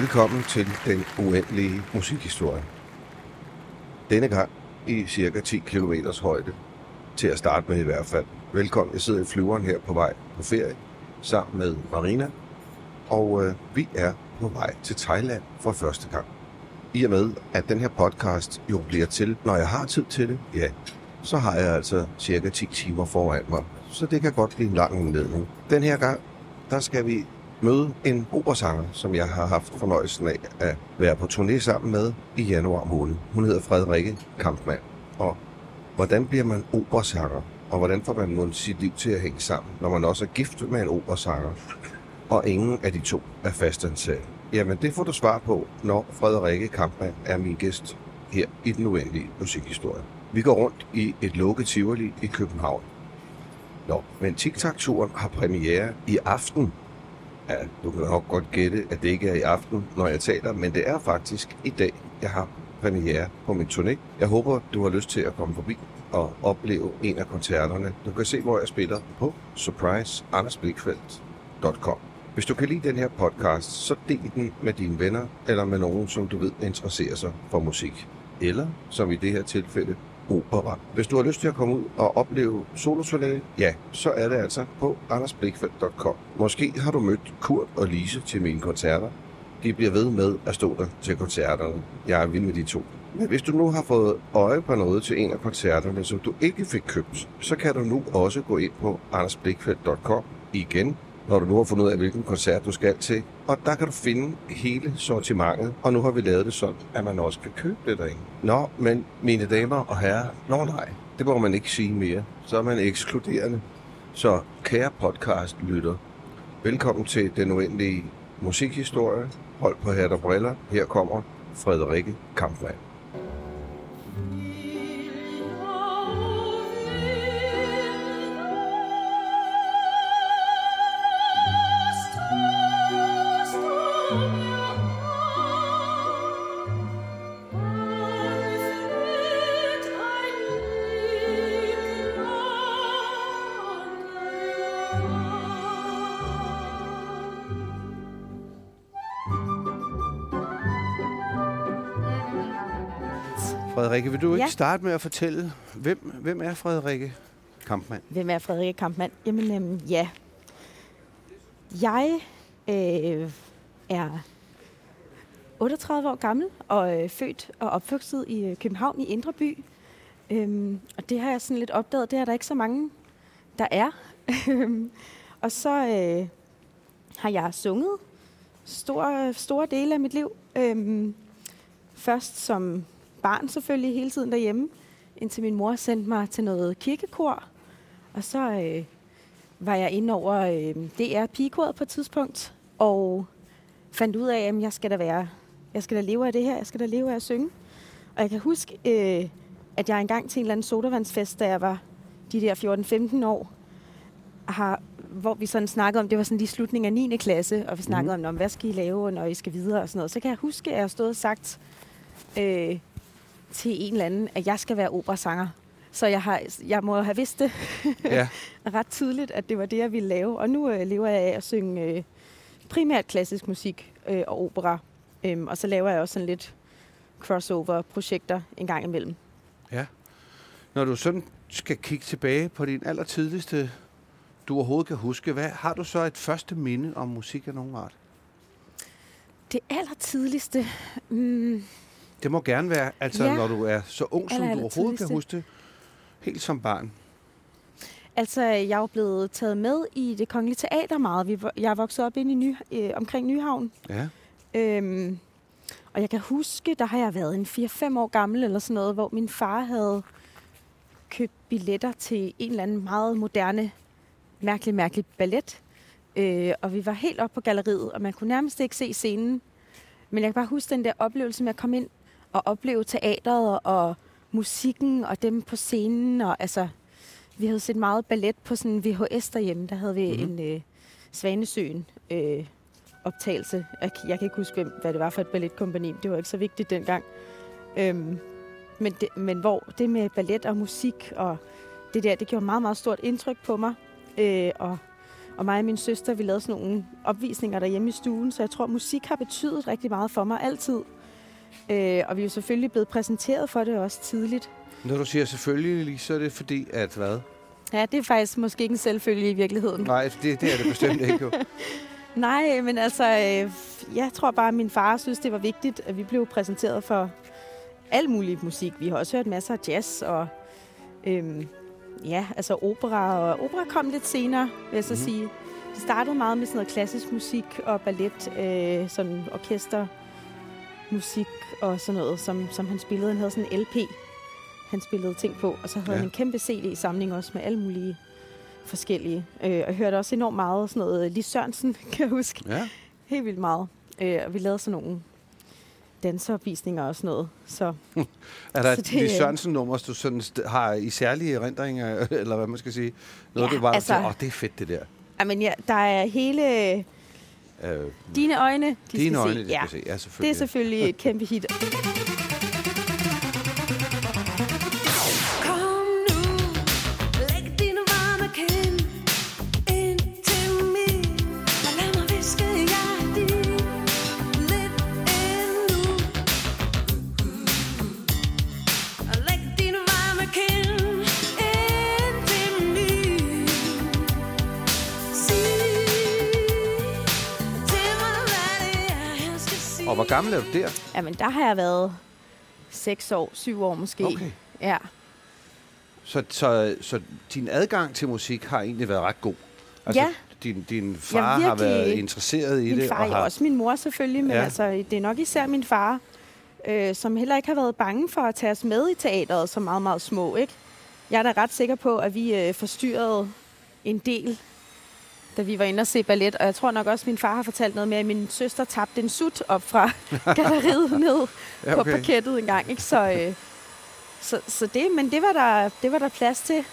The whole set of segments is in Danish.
Velkommen til den uendelige musikhistorie. Denne gang i cirka 10 km højde, til at starte med i hvert fald. Velkommen, jeg sidder i flyveren her på vej på ferie, sammen med Marina, og øh, vi er på vej til Thailand for første gang. I og med, at den her podcast jo bliver til, når jeg har tid til det, ja, så har jeg altså cirka 10 timer foran mig. Så det kan godt blive en lang indledning. Den her gang, der skal vi møde en operasanger, som jeg har haft fornøjelsen af at være på turné sammen med i januar måned. Hun hedder Frederikke Kampmann. Og hvordan bliver man operasanger? Og hvordan får man sit liv til at hænge sammen, når man også er gift med en operasanger? Og ingen af de to er fastansat. Jamen, det får du svar på, når Frederikke Kampmann er min gæst her i den uendelige musikhistorie. Vi går rundt i et lukket Tivoli i København. Nå, men TikTok-turen har premiere i aften Ja, du kan nok godt gætte, at det ikke er i aften, når jeg taler, men det er faktisk i dag, jeg har premiere på min turné. Jeg håber, du har lyst til at komme forbi og opleve en af koncerterne. Du kan se, hvor jeg spiller på surpriseandersblikfeldt.com. Hvis du kan lide den her podcast, så del den med dine venner eller med nogen, som du ved interesserer sig for musik. Eller, som i det her tilfælde, opera. Hvis du har lyst til at komme ud og opleve solosolade, ja, så er det altså på andersblikfeldt.com. Måske har du mødt Kurt og Lise til mine koncerter. De bliver ved med at stå der til koncerterne. Jeg er vild med de to. Men hvis du nu har fået øje på noget til en af koncerterne, som du ikke fik købt, så kan du nu også gå ind på andersblikfeldt.com igen når du nu har fundet ud af, hvilken koncert du skal til. Og der kan du finde hele sortimentet, og nu har vi lavet det sådan, at man også kan købe det derinde. Nå, men mine damer og herrer, nå nej, det må man ikke sige mere. Så er man ekskluderende. Så kære podcast-lytter, velkommen til den uendelige musikhistorie. Hold på hat og briller. Her kommer Frederikke Kampmann. Frederikke, vil du ikke ja. starte med at fortælle, hvem, hvem er Frederikke Kampmann? Hvem er Frederikke Kampmann? Jamen, øhm, ja. Jeg øh, er 38 år gammel og øh, født og opvokset i øh, København i Indre By. Øhm, og det har jeg sådan lidt opdaget, det er der ikke så mange, der er. og så øh, har jeg sunget store, store dele af mit liv. Øhm, først som barn selvfølgelig hele tiden derhjemme, indtil min mor sendte mig til noget kirkekor. Og så øh, var jeg inde over øh, DR pigekoret på et tidspunkt, og fandt ud af, at jeg skal da være, jeg skal da leve af det her, jeg skal da leve af at synge. Og jeg kan huske, øh, at jeg engang til en eller anden sodavandsfest, da jeg var de der 14-15 år, har, hvor vi sådan snakkede om, det var sådan lige slutningen af 9. klasse, og vi snakkede mm. om, hvad skal I lave, når I skal videre og sådan noget. Så kan jeg huske, at jeg har stået og sagt, øh, til en eller anden, at jeg skal være operasanger. Så jeg, har, jeg må have vidst det ja. ret tydeligt, at det var det, jeg ville lave. Og nu øh, lever jeg af at synge øh, primært klassisk musik øh, og opera. Øhm, og så laver jeg også sådan lidt crossover-projekter en gang imellem. Ja. Når du sådan skal kigge tilbage på din allertidligste, du overhovedet kan huske, hvad har du så et første minde om musik af nogen art? Det allertidligste... Mm, det må gerne være, altså ja. når du er så ung, som du overhovedet kan huske det, helt som barn. Altså, jeg er jo blevet taget med i det kongelige teater meget. Vi, jeg er vokset op inde i Ny, øh, omkring Nyhavn. Ja. Øhm, og jeg kan huske, der har jeg været en 4-5 år gammel eller sådan noget, hvor min far havde købt billetter til en eller anden meget moderne, mærkelig, mærkelig ballet. Øh, og vi var helt oppe på galleriet, og man kunne nærmest ikke se scenen. Men jeg kan bare huske den der oplevelse med at komme ind at opleve teateret og musikken og dem på scenen. Og, altså, vi havde set meget ballet på sådan en VHS derhjemme. Der havde vi mm-hmm. en øh, Svanesøen øh, optagelse. Jeg, jeg kan ikke huske, hvad det var for et balletkompani. Det var ikke så vigtigt dengang. Øhm, men, det, men hvor det med ballet og musik og det der, det gjorde meget, meget stort indtryk på mig. Øh, og, Og mig og min søster, vi lavede sådan nogle opvisninger derhjemme i stuen, så jeg tror, musik har betydet rigtig meget for mig altid. Øh, og vi er jo selvfølgelig blevet præsenteret for det også tidligt. Når du siger selvfølgelig, så er det fordi, at hvad? Ja, det er faktisk måske ikke en selvfølge i virkeligheden. Nej, det, det er det bestemt ikke jo. Nej, men altså, øh, jeg tror bare, at min far synes, det var vigtigt, at vi blev præsenteret for al mulig musik. Vi har også hørt masser af jazz og øhm, ja, altså opera. Og opera kom lidt senere, vil jeg så mm-hmm. sige. Det startede meget med sådan noget klassisk musik og ballet, øh, sådan orkestermusik og sådan noget, som, som han spillede. Han havde sådan en LP, han spillede ting på. Og så havde ja. han en kæmpe CD-samling også med alle mulige forskellige. Øh, og jeg hørte også enormt meget sådan noget Lis Sørensen, kan jeg huske. Ja. Helt vildt meget. Øh, og vi lavede sådan nogle danseopvisninger og sådan noget. Så, er der så det, de Sørensen-nummer, du sådan har i særlige erindringer, eller hvad man skal sige? Noget, Ja, du bare altså- altså, åh, det er fedt det der. Jamen, ja, der er hele Øh, dine øjne, de dine skal øjne, se. de ja. skal se. Ja, Det selvfølgelig. er selvfølgelig et kæmpe hit. Du der? Jamen, der har jeg været seks år, syv år måske. Okay. Ja. Så, så, så din adgang til musik har egentlig været ret god? Altså, Ja. Din, din far Ja, har været interesseret i Min det? far, og har, også min mor selvfølgelig, men ja. altså, det er nok især min far, øh, som heller ikke har været bange for at tage os med i teateret som meget, meget små. Ikke? Jeg er da ret sikker på, at vi øh, forstyrrede en del, da vi var inde og se ballet. Og jeg tror nok også, at min far har fortalt noget med, at min søster tabte en sut op fra galleriet ned Ja, på okay. parkettet en gang. Ikke? Så, øh, så, så det, men det var, der, det var der plads til.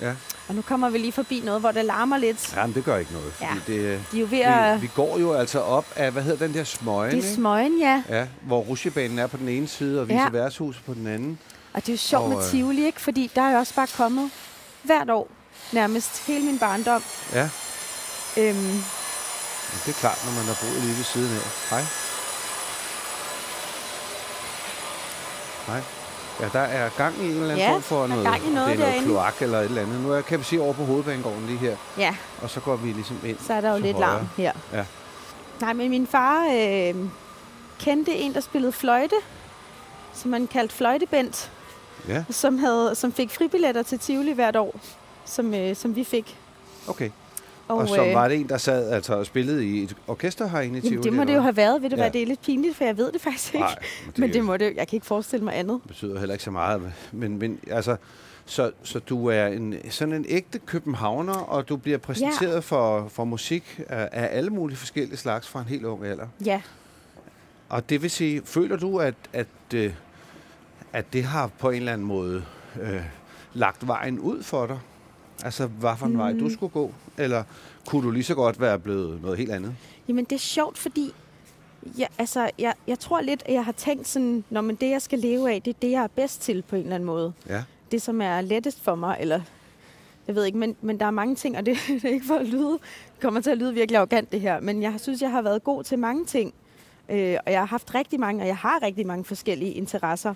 Ja. Og nu kommer vi lige forbi noget, hvor det larmer lidt. Jamen, det gør ikke noget. Fordi Ja. det, De er jo ved at... vi, vi går jo altså op af, hvad hedder den der smøgen, Det er smøgen, ja. Ja, hvor rusjebanen er på den ene side, og Ja. på den anden. Og det er jo sjovt Og, med øh, Tivoli, ikke? Fordi der er jo også bare kommet hvert år, nærmest hele min barndom. Ja, Øhm, men det er klart, når man har boet lige ved siden af. Hej. Hej. Ja, der er gang i en eller anden Ja, form for der noget, gang i noget det er noget derinde. kloak eller et eller andet. Nu er, kan vi se over på hovedbanegården lige her, ja, og så går vi ligesom ind så er der jo lidt højre. larm her. Ja. Nej, men min far øh, kendte en, der spillede fløjte, som man kaldte fløjtebent, Ja, som, havde, som fik fribilletter til Tivoli hvert år, som, øh, som vi fik. okay. Og, og så øh, var det en, der sad altså og spillede i et orkester herinde i Tivoli? Det må det jo have været. Ved du Ja. hvad, det er lidt pinligt, for jeg ved det faktisk ikke. Nej, men det, men det må det jo. Jeg kan ikke forestille mig andet. betyder heller ikke så meget. Men, men altså, så, så du er en, sådan en ægte københavner, og du bliver præsenteret ja. for, for musik af, af alle mulige forskellige slags fra en helt ung alder. Ja, Og det vil sige, føler du, at, at, øh, at det har på en eller anden måde øh, lagt vejen ud for dig? Altså, hvad for en mm. vej du skulle gå? Eller kunne du lige så godt være blevet noget helt andet? Jamen, det er sjovt, fordi jeg, altså, jeg, jeg tror lidt, at jeg har tænkt sådan, når man det, jeg skal leve af, det er det, jeg er bedst til på en eller anden måde. Ja. Det, som er lettest for mig, eller jeg ved ikke, men, men der er mange ting, og det, det er ikke for at lyde, det kommer til at lyde virkelig arrogant det her, men jeg synes, jeg har været god til mange ting. Øh, og jeg har haft rigtig mange, og jeg har rigtig mange forskellige interesser.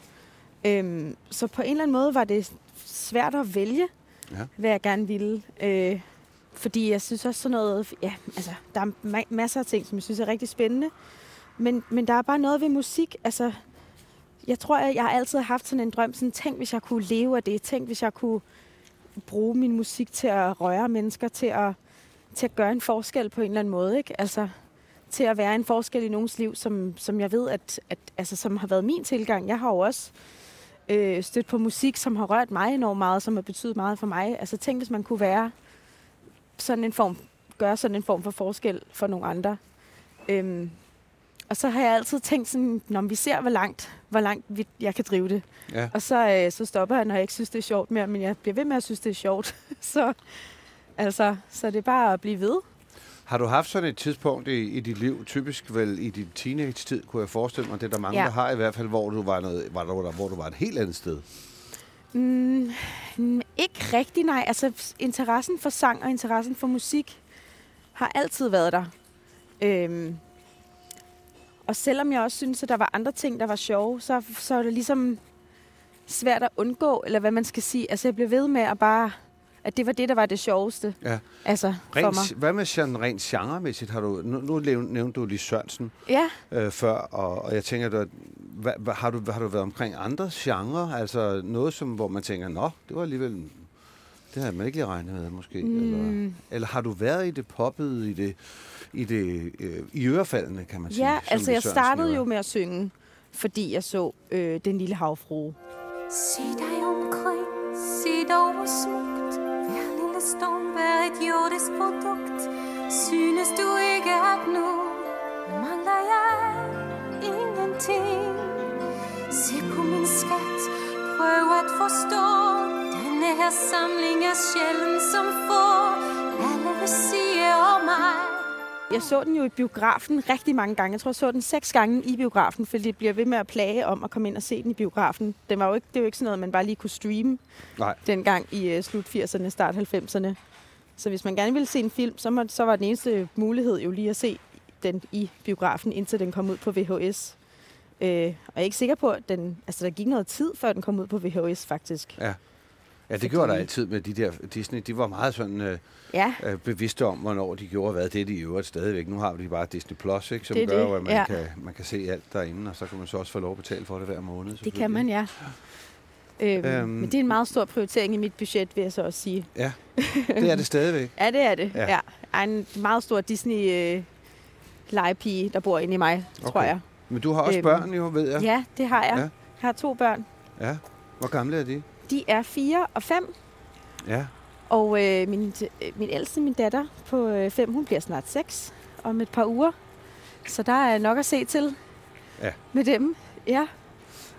Øhm, så på en eller anden måde var det svært at vælge, Ja. hvad jeg gerne ville. Øh, fordi jeg synes også sådan noget, ja, altså, der er ma- masser af ting, som jeg synes er rigtig spændende. Men, men der er bare noget ved musik, altså, jeg tror, at jeg har altid haft sådan en drøm, sådan, tænk hvis jeg kunne leve af det, tænk hvis jeg kunne bruge min musik til at røre mennesker, til at, til at gøre en forskel på en eller anden måde, ikke? Altså, til at være en forskel i nogens liv, som, som jeg ved, at, at altså, som har været min tilgang. Jeg har jo også øh, stødt på musik, som har rørt mig enormt meget, som har betydet meget for mig. Altså tænk, hvis man kunne være sådan en form, gøre sådan en form for forskel for nogle andre. Øhm, og så har jeg altid tænkt sådan, når vi ser, hvor langt, hvor langt vi, jeg kan drive det. Ja. Og så, øh, så stopper jeg, når jeg ikke synes, det er sjovt mere, men jeg bliver ved med at synes, det er sjovt. så, altså, så det er bare at blive ved. Har du haft sådan et tidspunkt i, i dit liv, typisk vel i din teenage-tid, kunne jeg forestille mig, det er der mange, Ja. der har i hvert fald, hvor du var, noget, var der, hvor du var et helt andet sted? Mm, mm, ikke rigtig, nej. Altså, interessen for sang og interessen for musik har altid været der. Øhm, og selvom jeg også synes, at der var andre ting, der var sjove, så, så er det ligesom svært at undgå, eller hvad man skal sige. Altså, jeg blev ved med at bare... At det var det, der var det sjoveste. Ja. Altså, for Rent, mig. hvad med sådan rent genremæssigt? Har du, nu, nu nævnte du lige Sørensen Ja, øh, før, og, og jeg tænker, du, hvad, hvad, har, du, har du været omkring andre genrer? Altså noget, som, hvor man tænker, nå, det var alligevel... Det havde man ikke lige regnet med, måske. Mm. Eller, eller har du været i det poppet, i det, i det øh, i ørefaldene, kan man sige? ja altså jeg startede jo med at synge, fordi jeg så øh, Den Lille Havfrue. Se dig omkring, se dig smukt lille storm er et jordisk produkt Synes du ikke at nu mangler jeg ingenting? Se på min skat, prøv at forstå. Denne her samling er sjældent som få. Alle vil sige om mig. Jeg så den jo i biografen rigtig mange gange. Jeg tror, jeg så den seks gange i biografen, fordi det bliver ved med at plage om at komme ind og se den i biografen. Den var jo ikke, det var jo ikke sådan noget, man bare lige kunne streame Nej. dengang i uh, slut 80'erne, start 90'erne. Så hvis man gerne ville se en film, så, må, så var den eneste mulighed jo lige at se den i biografen, indtil den kom ud på VHS. Øh, og jeg er ikke sikker på, at den, altså, der gik noget tid, før den kom ud på VHS, faktisk. Ja. Ja, det Fordi- gjorde der altid med de der Disney. De var meget sådan øh, Ja, øh, bevidste om, hvornår de gjorde hvad. Det er de i øvrigt stadigvæk. Nu har de bare Disney Plus, ikke, som Det gør, det, at man, ja. kan, man kan se alt derinde, og så kan man så også få lov at betale for det hver måned. det kan man, ja. Øhm, Øhm. Men det er en meget stor prioritering i mit budget, vil jeg så også sige. Ja, det er det stadigvæk. Ja, det er det. Ja. Ja. er en meget stor Disney øh, legepige, der bor inde i mig, okay. tror jeg. Men du har også Øhm, børn jo, ved jeg. Ja, det har jeg. Ja. Jeg har to børn. ja. Hvor gamle er de? De er fire og fem. Ja. Og øh, min, øh, min ældste, min datter på øh, fem, hun bliver snart seks om et par uger. Så der er nok at se til Ja. med dem. Ja.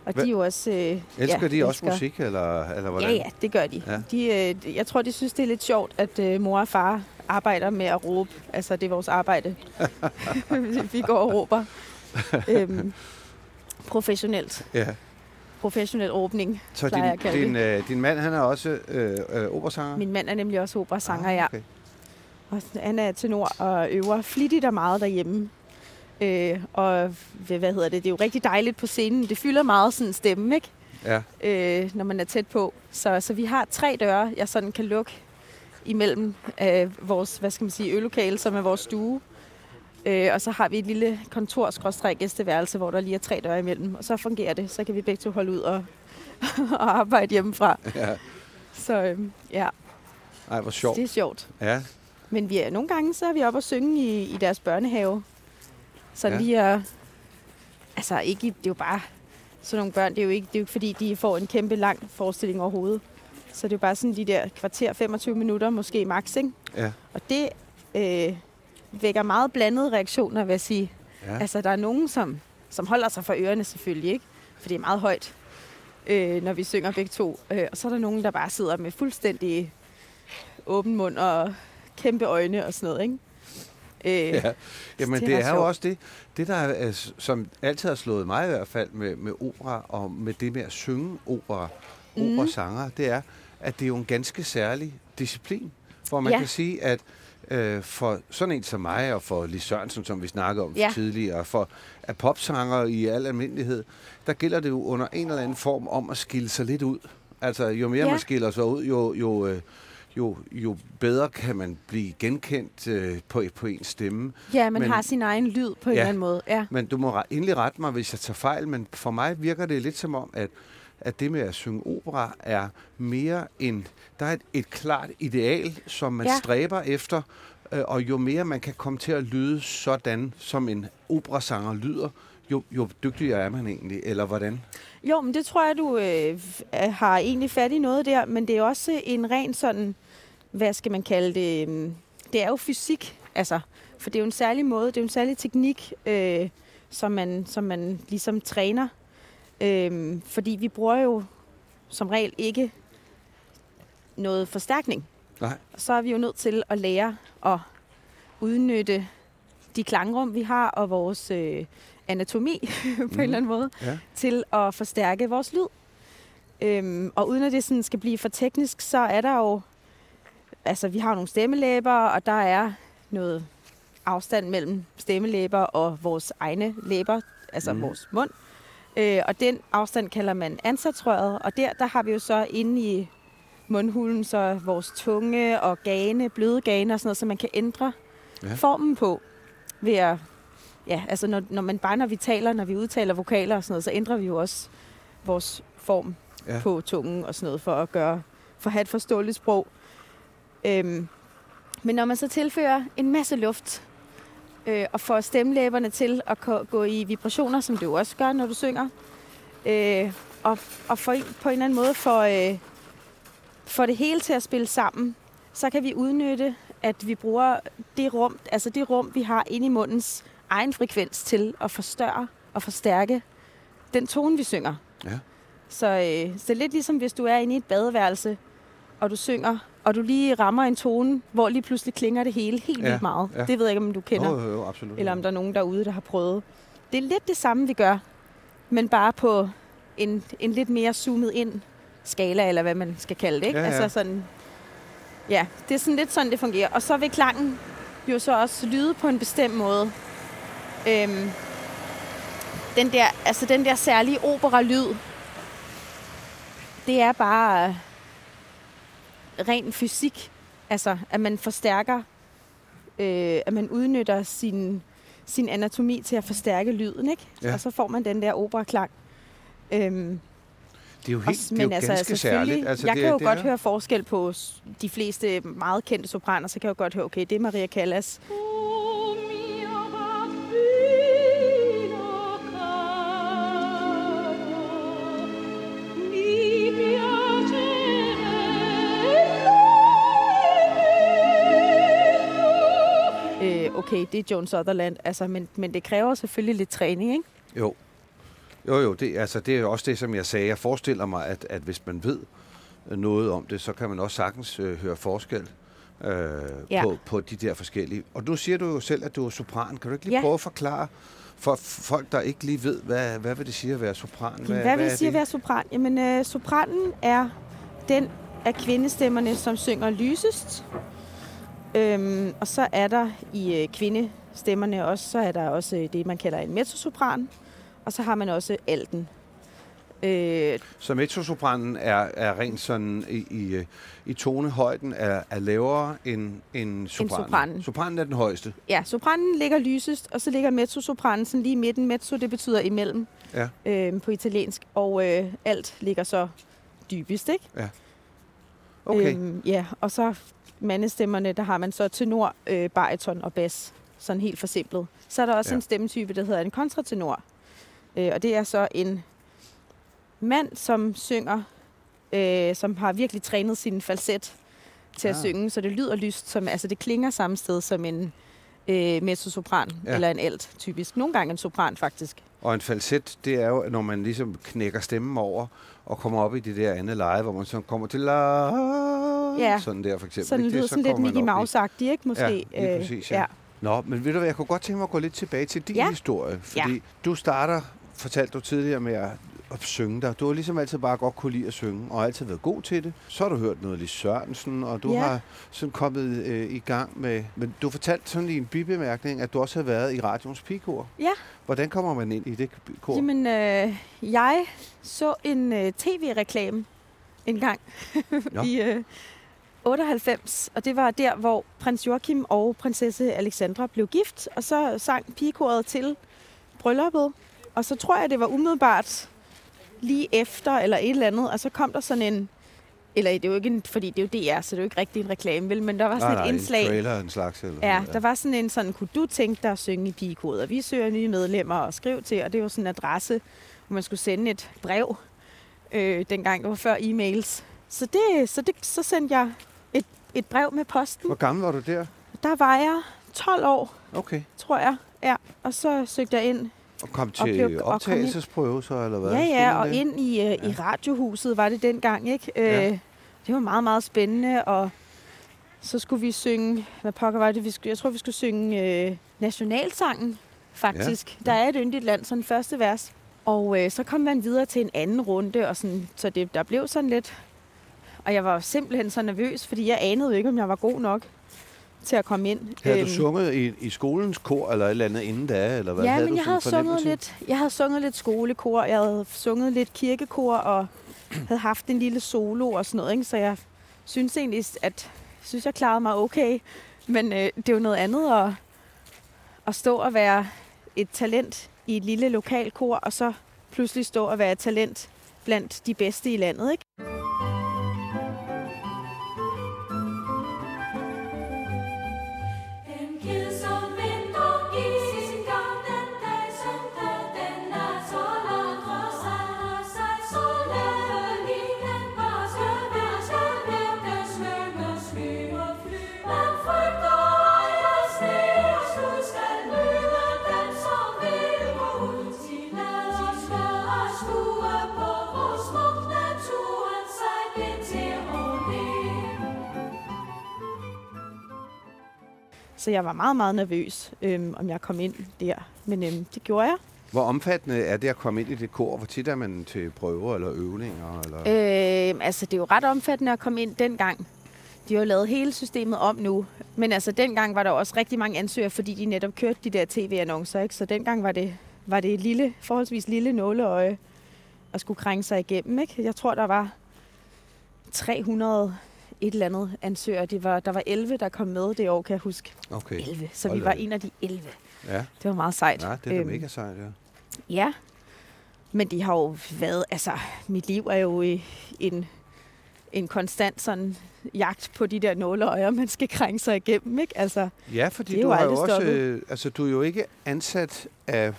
Og Hva- de er jo også... Øh, Elsker ja, de også elsker- musik, eller, eller hvordan? Ja, ja, det gør de. Ja. de øh, jeg tror, de synes, det er lidt sjovt, at øh, mor og far arbejder med at råbe. Altså, det er vores arbejde. Vi går og råber. øhm, professionelt. ja. Professionel råbning. Så plejer jeg din, din, øh, din mand, han er også øh, øh, operasanger? Min mand er nemlig også operasanger, ja. Ah, okay. Og han er tenor og øver flittigt og meget derhjemme. Øh, og hvad hvad hedder det? Det er jo rigtig dejligt på scenen. Det fylder meget sådan stemme, ikke? Ja. Øh, når man er tæt på. Så, så vi har tre døre, jeg sådan kan lukke imellem øh, vores, hvad skal man sige, øllokale, som er vores stue. Øh, og så har vi et lille kontor gæsteværelse, hvor der lige er tre døre imellem. Og så fungerer det. Så kan vi begge to holde ud og, og arbejde hjemmefra. ja. Så øh, ja, Ej, hvor så sjovt. det er sjovt. Ja. Men vi er, nogle gange så er vi oppe og synge i, i deres børnehave. Så Ja. lige er... Altså, ikke, det er jo bare... Så nogle børn, det er, jo ikke, det er jo ikke fordi, de får en kæmpe lang forestilling overhovedet. Så det er jo bare sådan de der kvarter, 25 minutter, måske max, ikke? Ja. Og det øh, vækker meget blandede reaktioner, vil jeg sige. ja. Altså, der er nogen, som, som holder sig for ørerne selvfølgelig, ikke? For det er meget højt, øh, når vi synger begge to. Øh, og så er der nogen, der bare sidder med fuldstændig åben mund og kæmpe øjne og sådan noget, ikke? Øh, Ja. Jamen, det det er jo også det, det der er, s- som altid har slået mig i hvert fald med, med opera og med det med at synge opera, Mhm. operasanger, det er, at det er jo en ganske særlig disciplin, hvor man Ja. kan sige, at øh, for sådan en som mig og for Lis Sørensen, som vi snakkede om Ja. tidligere, for at popsanger i al almindelighed, der gælder det jo under en eller anden form om at skille sig lidt ud. Altså, jo mere Ja. man skiller sig ud, jo, jo, øh, jo, jo bedre kan man blive genkendt øh, på, på ens stemme. ja, man men- har sin egen lyd på en Ja. eller anden måde. Ja. Men du må endelig rette mig, hvis jeg tager fejl, men for mig virker det lidt som om, at, at det med at synge opera er mere en... Der er et, et klart ideal, som man ja. Stræber efter, øh, og jo mere man kan komme til at lyde sådan, som en operasanger lyder, jo, jo dygtigere er man egentlig, eller hvordan? Jo, men det tror jeg, du øh, har egentlig fat i noget der, men det er også en ren sådan, hvad skal man kalde det, øhm, det er jo fysik, altså, for det er jo en særlig måde, det er jo en særlig teknik, øh, som, man, som man ligesom træner, øh, fordi vi bruger jo som regel ikke noget forstærkning. Nej. Så er vi jo nødt til at lære at udnytte de klangrum, vi har, og vores øh, anatomi på Mhm. en eller anden måde Ja. til at forstærke vores lyd. Øhm, og uden at det sådan skal blive for teknisk, så er der jo... Altså, vi har nogle stemmelæber, og der er noget afstand mellem stemmelæber og vores egne læber, altså Mhm. mm. vores mund. Øh, og den afstand kalder man ansatsrøret, og der, der har vi jo så inde i mundhulen så vores tunge og gane, bløde gane og sådan noget, så man kan ændre Ja. formen på ved at, ja, altså når, når man bare når vi taler, når vi udtaler vokaler og sådan noget, så ændrer vi jo også vores form ja. på tungen og sådan noget, for at gøre, for at have et forståeligt sprog. Øhm, men når man så tilfører en masse luft, øh, og får stemmelæberne til at gå i vibrationer, som jo også gør, når du synger, øh, og, og for, på en eller anden måde får, øh, får det hele til at spille sammen, så kan vi udnytte, at vi bruger det rum, altså det rum, vi har inde i mundens egen frekvens til at forstørre og forstærke den tone, vi synger. Ja. Så, øh, så det er lidt ligesom, hvis du er inde i et badeværelse, og du synger, og du lige rammer en tone, hvor lige pludselig klinger det hele helt Ja, vildt meget. ja. Det ved jeg ikke, om du kender, Jo, jo, jo, absolut. eller om der er nogen derude, der har prøvet. Det er lidt det samme, vi gør, men bare på en, en lidt mere zoomet ind skala, eller hvad man skal kalde det. Ikke? Ja, ja. Altså sådan, ja, det er sådan lidt sådan, det fungerer. Og så vil klangen jo så også lyde på en bestemt måde. Øhm, den der, altså den der særlige opera-lyd, det er bare ren fysik. Altså, at man forstærker, øh, at man udnytter sin, sin anatomi til at forstærke lyden, ikke? Ja. Og så får man den der opera-klang. Øhm, Det er jo helt, også, det er jo ganske selvfølgelig, særligt. Altså, jeg det, kan jo det godt er, høre forskel på de fleste meget kendte sopraner, så kan jeg jo godt høre, okay, det er Maria Callas. Okay, det er Joan Sutherland, altså, men, men det kræver selvfølgelig lidt træning, ikke? Jo. Jo, jo, det, altså, det er jo også det, som jeg sagde. Jeg forestiller mig, at, at hvis man ved noget om det, så kan man også sagtens øh, høre forskel øh, Ja. på, på de der forskellige. Og nu siger du jo selv, at du er sopran. Kan du ikke lige Ja. prøve at forklare for folk, der ikke lige ved, hvad, hvad vil det sige at være sopran? Hvad, hvad vil er det sige at være sopran? Jamen, øh, sopranen er den af kvindestemmerne, som synger lysest. Øhm, og så er der i øh, kvindestemmerne også, så er der også øh, det, man kalder en mezzosopran. Og så har man også alten. Øh, Så mezzosopranen er, er rent sådan i, i, øh, i tonehøjden er, er lavere end, end sopranen. sopranen. Sopranen er den højeste. ja, sopranen ligger lysest, og så ligger mezzosopranen sådan lige midten. Mezzo, det betyder imellem Ja. øh, på italiensk. Og øh, alt ligger så dybest, ikke? Okay. Øhm, ja, og så mandestemmerne, der har man så tenor, øh, bariton og bas. Sådan helt forsimplet. Så er der også Ja. ja. en stemmetype, der hedder en kontratenor. Øh, og det er så en mand, som synger, øh, som har virkelig trænet sin falset til at Ah. synge, så det lyder lyst, som, altså det klinger samme sted som en øh, mezzosopran Ja. ja. eller en alt, typisk. Nogle gange en sopran, faktisk. Og en falset, det er jo, når man ligesom knækker stemmen over og kommer op i det der andet leje, hvor man så kommer til la, Ja. sådan der for eksempel. Sådan ikke? lyder Det, sådan lidt Mickey. Mouse-agtigt, ikke? Måske. Ja, lige præcis, ja. ja. Nå, men ved du hvad, jeg kunne godt tænke mig at gå lidt tilbage til din Ja. historie. Fordi ja. du starter, fortalte du tidligere med at, at synge dig. Du har ligesom altid bare godt kunne lide at synge, og altid været god til det. Så har du hørt noget Lis Sørensen, og du Ja. har sådan kommet øh, i gang med... Men du fortalte sådan i en bibemærkning, at du også har været i radioens pigekor. Ja. Hvordan kommer man ind i det kor? Jamen, øh, jeg så en øh, tv-reklame en gang Nå. i øh, 98, og det var der, hvor prins Joachim og prinsesse Alexandra blev gift, og så sang pigekoret til brylluppet, og så tror jeg, det var umiddelbart lige efter, eller et eller andet, og så kom der sådan en, eller det er jo ikke en, fordi det er jo DR, så det er jo ikke rigtig en reklame, vel, men der var sådan nej, et nej, indslag. en trailer en slags. Eller Ja, sådan, der var sådan en sådan, kunne du tænke dig at synge i pigekoder? Vi søger nye medlemmer og skriv til, og det var sådan en adresse, hvor man skulle sende et brev, øh, dengang det var før e-mails. Så, det, så, det, så sendte jeg et, et brev med posten. Hvor gammel var du der? Der var jeg 12 år, Okay. tror jeg. Ja, og så søgte jeg ind. Og kom til blev- og ind- optagelsesprøve så, eller hvad? Ja, ja, og ind i, øh, Ja. i radiohuset var det dengang, ikke? Øh, Ja. Det var meget, meget spændende, og så skulle vi synge, hvad pokker var det, vi skulle, jeg tror, vi skulle synge øh, nationalsangen, faktisk. Ja. Der er et yndigt land, sådan første vers. Og øh, så kom man videre til en anden runde, og sådan, så det, der blev sådan lidt... Og jeg var simpelthen så nervøs, fordi jeg anede jo ikke, om jeg var god nok. Til at komme ind. Havde Øhm, du sunget i, i skolens kor eller et eller andet inden da? Eller hvad? ja, havde men jeg havde, sunget lidt, jeg havde sunget lidt skolekor, jeg havde sunget lidt kirkekor, og havde haft en lille solo og sådan noget. Ikke? Så jeg synes egentlig, at synes, jeg klarede mig okay. Men øh, det er jo noget andet at, at stå og være et talent i et lille lokalkor, og så pludselig stå og være et talent blandt de bedste i landet. Ikke? Så jeg var meget, meget nervøs, øhm, om jeg kom ind der. Men øhm, det gjorde jeg. Hvor omfattende er det at komme ind i det kor? Hvor tit er man til prøver eller øvninger? Eller? Øh, altså, det er jo ret omfattende at komme ind dengang. De har jo lavet hele systemet om nu. Men altså, dengang var der også rigtig mange ansøgere, fordi de netop kørte de der tv-annoncer, ikke? Så dengang var det, var det et lille, forholdsvis lille nåleøje at skulle krænge sig igennem, ikke? Jeg tror, der var 300 et eller andet ansøgere. Det var, der var 11, der kom med det år, kan jeg huske. Okay. 11. Så Hold vi var en af de 11. Ja, Det var meget sejt. Nej, det er da Øhm, mega sejt, ja. Ja, men de har jo været, altså mit liv er jo i en, en konstant sådan jagt på de der nåleøjer, man skal krænge sig igennem, ikke? Altså, Ja, fordi det du har jo også, stoppet. øh, altså du er jo ikke ansat af,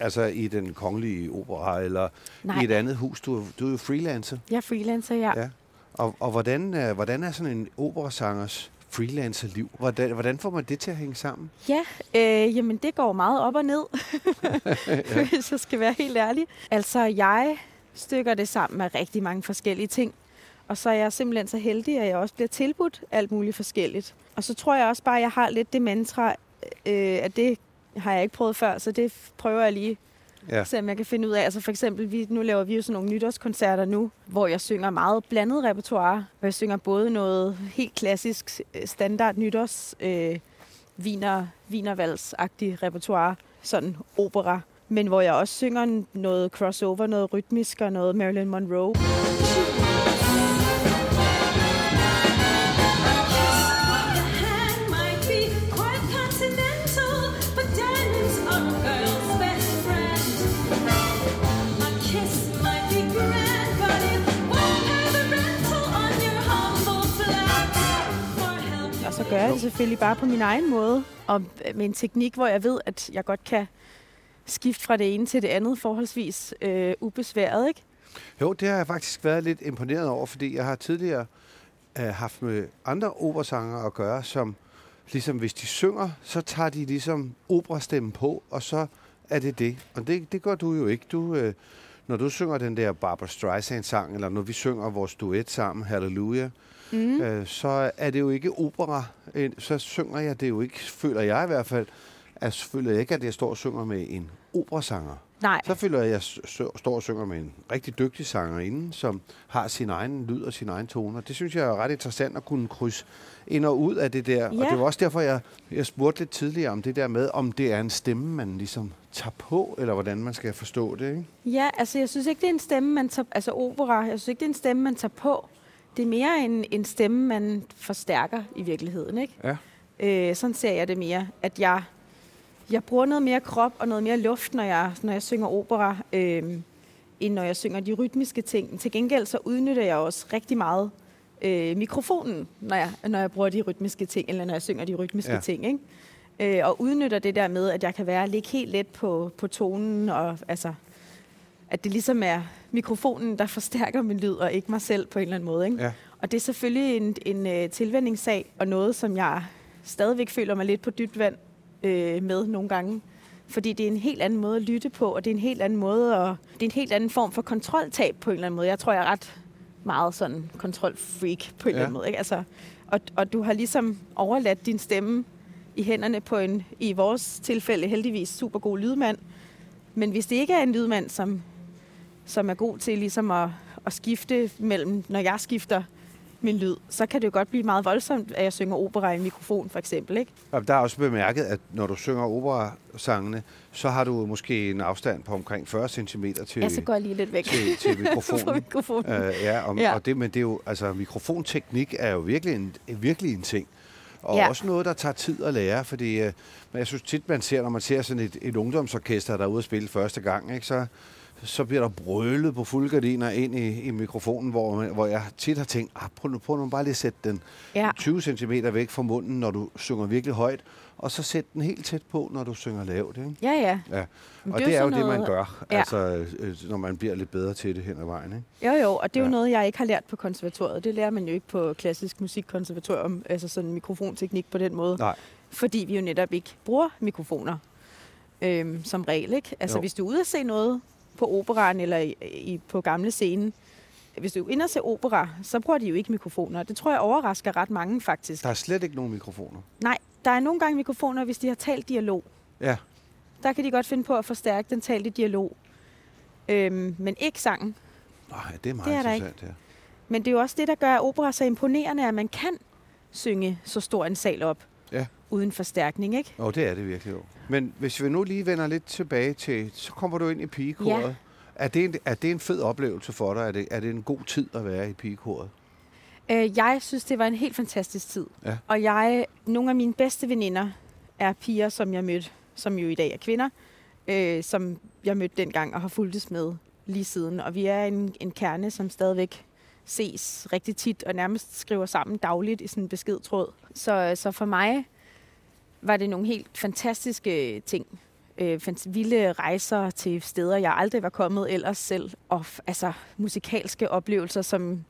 altså i den kongelige opera eller nej, i et andet hus. Du, er- du er jo freelancer. jeg er freelancer, ja. Ja. Og, og hvordan, øh, hvordan er sådan en operasangers freelancerliv? Hvordan, hvordan får man det til at hænge sammen? Ja, øh, jamen det går meget op og ned, hvis jeg skal være helt ærlig. Altså, jeg stykker det sammen med rigtig mange forskellige ting. Og så er jeg simpelthen så heldig, at jeg også bliver tilbudt alt muligt forskelligt. Og så tror jeg også bare, at jeg har lidt det mantra, øh, at det har jeg ikke prøvet før, så det prøver jeg lige Ja. se om jeg kan finde ud af. Altså for eksempel, vi, nu laver vi jo sådan nogle nytårskoncerter nu, hvor jeg synger meget blandet repertoire. Hvor jeg synger både noget helt klassisk øh, standard nytårs øh, viner, vinervalsagtig repertoire, sådan opera. Men hvor jeg også synger noget crossover, noget rytmisk og noget Marilyn Monroe. Så gør jeg det selvfølgelig bare på min egen måde, og med en teknik, hvor jeg ved, at jeg godt kan skifte fra det ene til det andet forholdsvis øh, ubesværet, ikke? Jo, det har jeg faktisk været lidt imponeret over, fordi jeg har tidligere øh, haft med andre operasanger at gøre, som ligesom hvis de synger, så tager de ligesom operastemmen på, og så er det det. Og det, det gør du jo ikke. Du, øh, når du synger den der Barbara Streisand-sang, eller når vi synger vores duet sammen, Hallelujah, Mm. øh, så er det jo ikke opera. Så synger jeg det jo ikke, føler jeg i hvert fald, altså føler jeg ikke, at jeg står og synger med en operasanger. Nej. Så føler jeg, at jeg står og synger med en rigtig dygtig sangerinde, som har sin egen lyd og sin egen toner. Det synes jeg er ret interessant at kunne krydse ind og ud af det der. Og Ja. det var også derfor, jeg, jeg spurgte lidt tidligere om det der med, om det er en stemme, man ligesom tager på, eller hvordan man skal forstå det. Ikke? Ja, altså jeg synes ikke, det er en stemme, man tager... Altså opera, jeg synes ikke, det er en stemme, man tager på. Det er mere en, en stemme, man forstærker i virkeligheden, ikke? Ja. Øh, sådan ser jeg det mere, at jeg, jeg bruger noget mere krop og noget mere luft, når jeg, når jeg synger opera, øh, end når jeg synger de rytmiske ting. Til gengæld så udnytter jeg også rigtig meget øh, mikrofonen, når jeg, når jeg bruger de rytmiske ting, eller når jeg synger de rytmiske Ja. ting, ikke? Øh, og udnytter det der med, at jeg kan være ligge helt let på, på tonen, og altså, at det ligesom er mikrofonen, der forstærker min lyd, og ikke mig selv på en eller anden måde. Ikke? Ja. Og det er selvfølgelig en, en øh, tilvændingssag, og noget, som jeg stadigvæk føler mig lidt på dybt vand øh, med nogle gange. Fordi det er en helt anden måde at lytte på, og det er en helt anden måde, og det er en helt anden form for kontroltab på en eller anden måde. Jeg tror, jeg er ret meget sådan kontrolfreak på en Ja. eller anden måde. Ikke? Altså, og, og du har ligesom overladt din stemme i hænderne på en, i vores tilfælde heldigvis, super god lydmand. Men hvis det ikke er en lydmand, som, som er god til ligesom at, at skifte mellem, når jeg skifter min lyd, så kan det jo godt blive meget voldsomt, at jeg synger opera i en mikrofon, for eksempel. Ikke? Og der er også bemærket, at når du synger operasangene, så har du måske en afstand på omkring 40 cm til, Ja, så går jeg lige lidt væk til, til mikrofonen. mikrofonen. Øh, ja, og, Ja. og det, men det er jo, altså mikrofonteknik er jo virkelig en, virkelig en ting. Og Ja. ja. også noget, der tager tid at lære, fordi øh, men jeg synes tit, man ser, når man ser sådan et, et ungdomsorkester, der er ude at spille første gang, ikke, så, så bliver der brølet på fulde gardiner ind i, i mikrofonen, hvor, hvor jeg tit har tænkt, ah, prøv, nu, prøv nu bare lige at sætte den Ja. 20 cm væk fra munden, når du synger virkelig højt, og så sæt den helt tæt på, når du synger lavt. Ikke? Ja, ja. Ja. Men Og det er det, jo er jo sådan det, man noget- gør, Ja. altså, øh, når man bliver lidt bedre til det hen ad vejen. Ikke? Jo, jo, og det er jo Ja. noget, jeg ikke har lært på konservatoriet. Det lærer man jo ikke på klassisk musikkonservatorium, altså sådan mikrofonteknik på den måde. Nej. Fordi vi jo netop ikke bruger mikrofoner øhm, som regel, ikke? Altså Jo. hvis du er ude at se noget på operan eller i, i, på gamle scene, hvis du er inde og se opera, så bruger de jo ikke mikrofoner. Det tror jeg overrasker ret mange faktisk. Der er slet ikke nogen mikrofoner. Nej, der er nogle gange mikrofoner, hvis de har talt dialog. Ja. Der kan de godt finde på at forstærke den talte dialog. Øhm, men ikke sangen. Nej, det er meget Det er der interessant, ja. Men det er jo også det, der gør opera så imponerende, at man kan synge så stor en sal op. uden forstærkning, ikke? Og det er det virkelig jo. Men hvis vi nu lige vender lidt tilbage til, så kommer du ind i pigekoret. Ja. Er, det en, er det en fed oplevelse for dig? Er det, er det en god tid at være i pigekoret? Øh, jeg synes, det var en helt fantastisk tid. Ja. Og jeg, nogle af mine bedste veninder er piger, som jeg mødte, som jo i dag er kvinder, øh, som jeg mødte dengang og har fulgtes med lige siden. Og vi er en, en kerne, som stadigvæk ses rigtig tit og nærmest skriver sammen dagligt i sådan en beskedtråd. Så, så for mig var det nogle helt fantastiske ting. Øh, vilde rejser til steder, jeg aldrig var kommet ellers selv. Og altså musikalske oplevelser, som,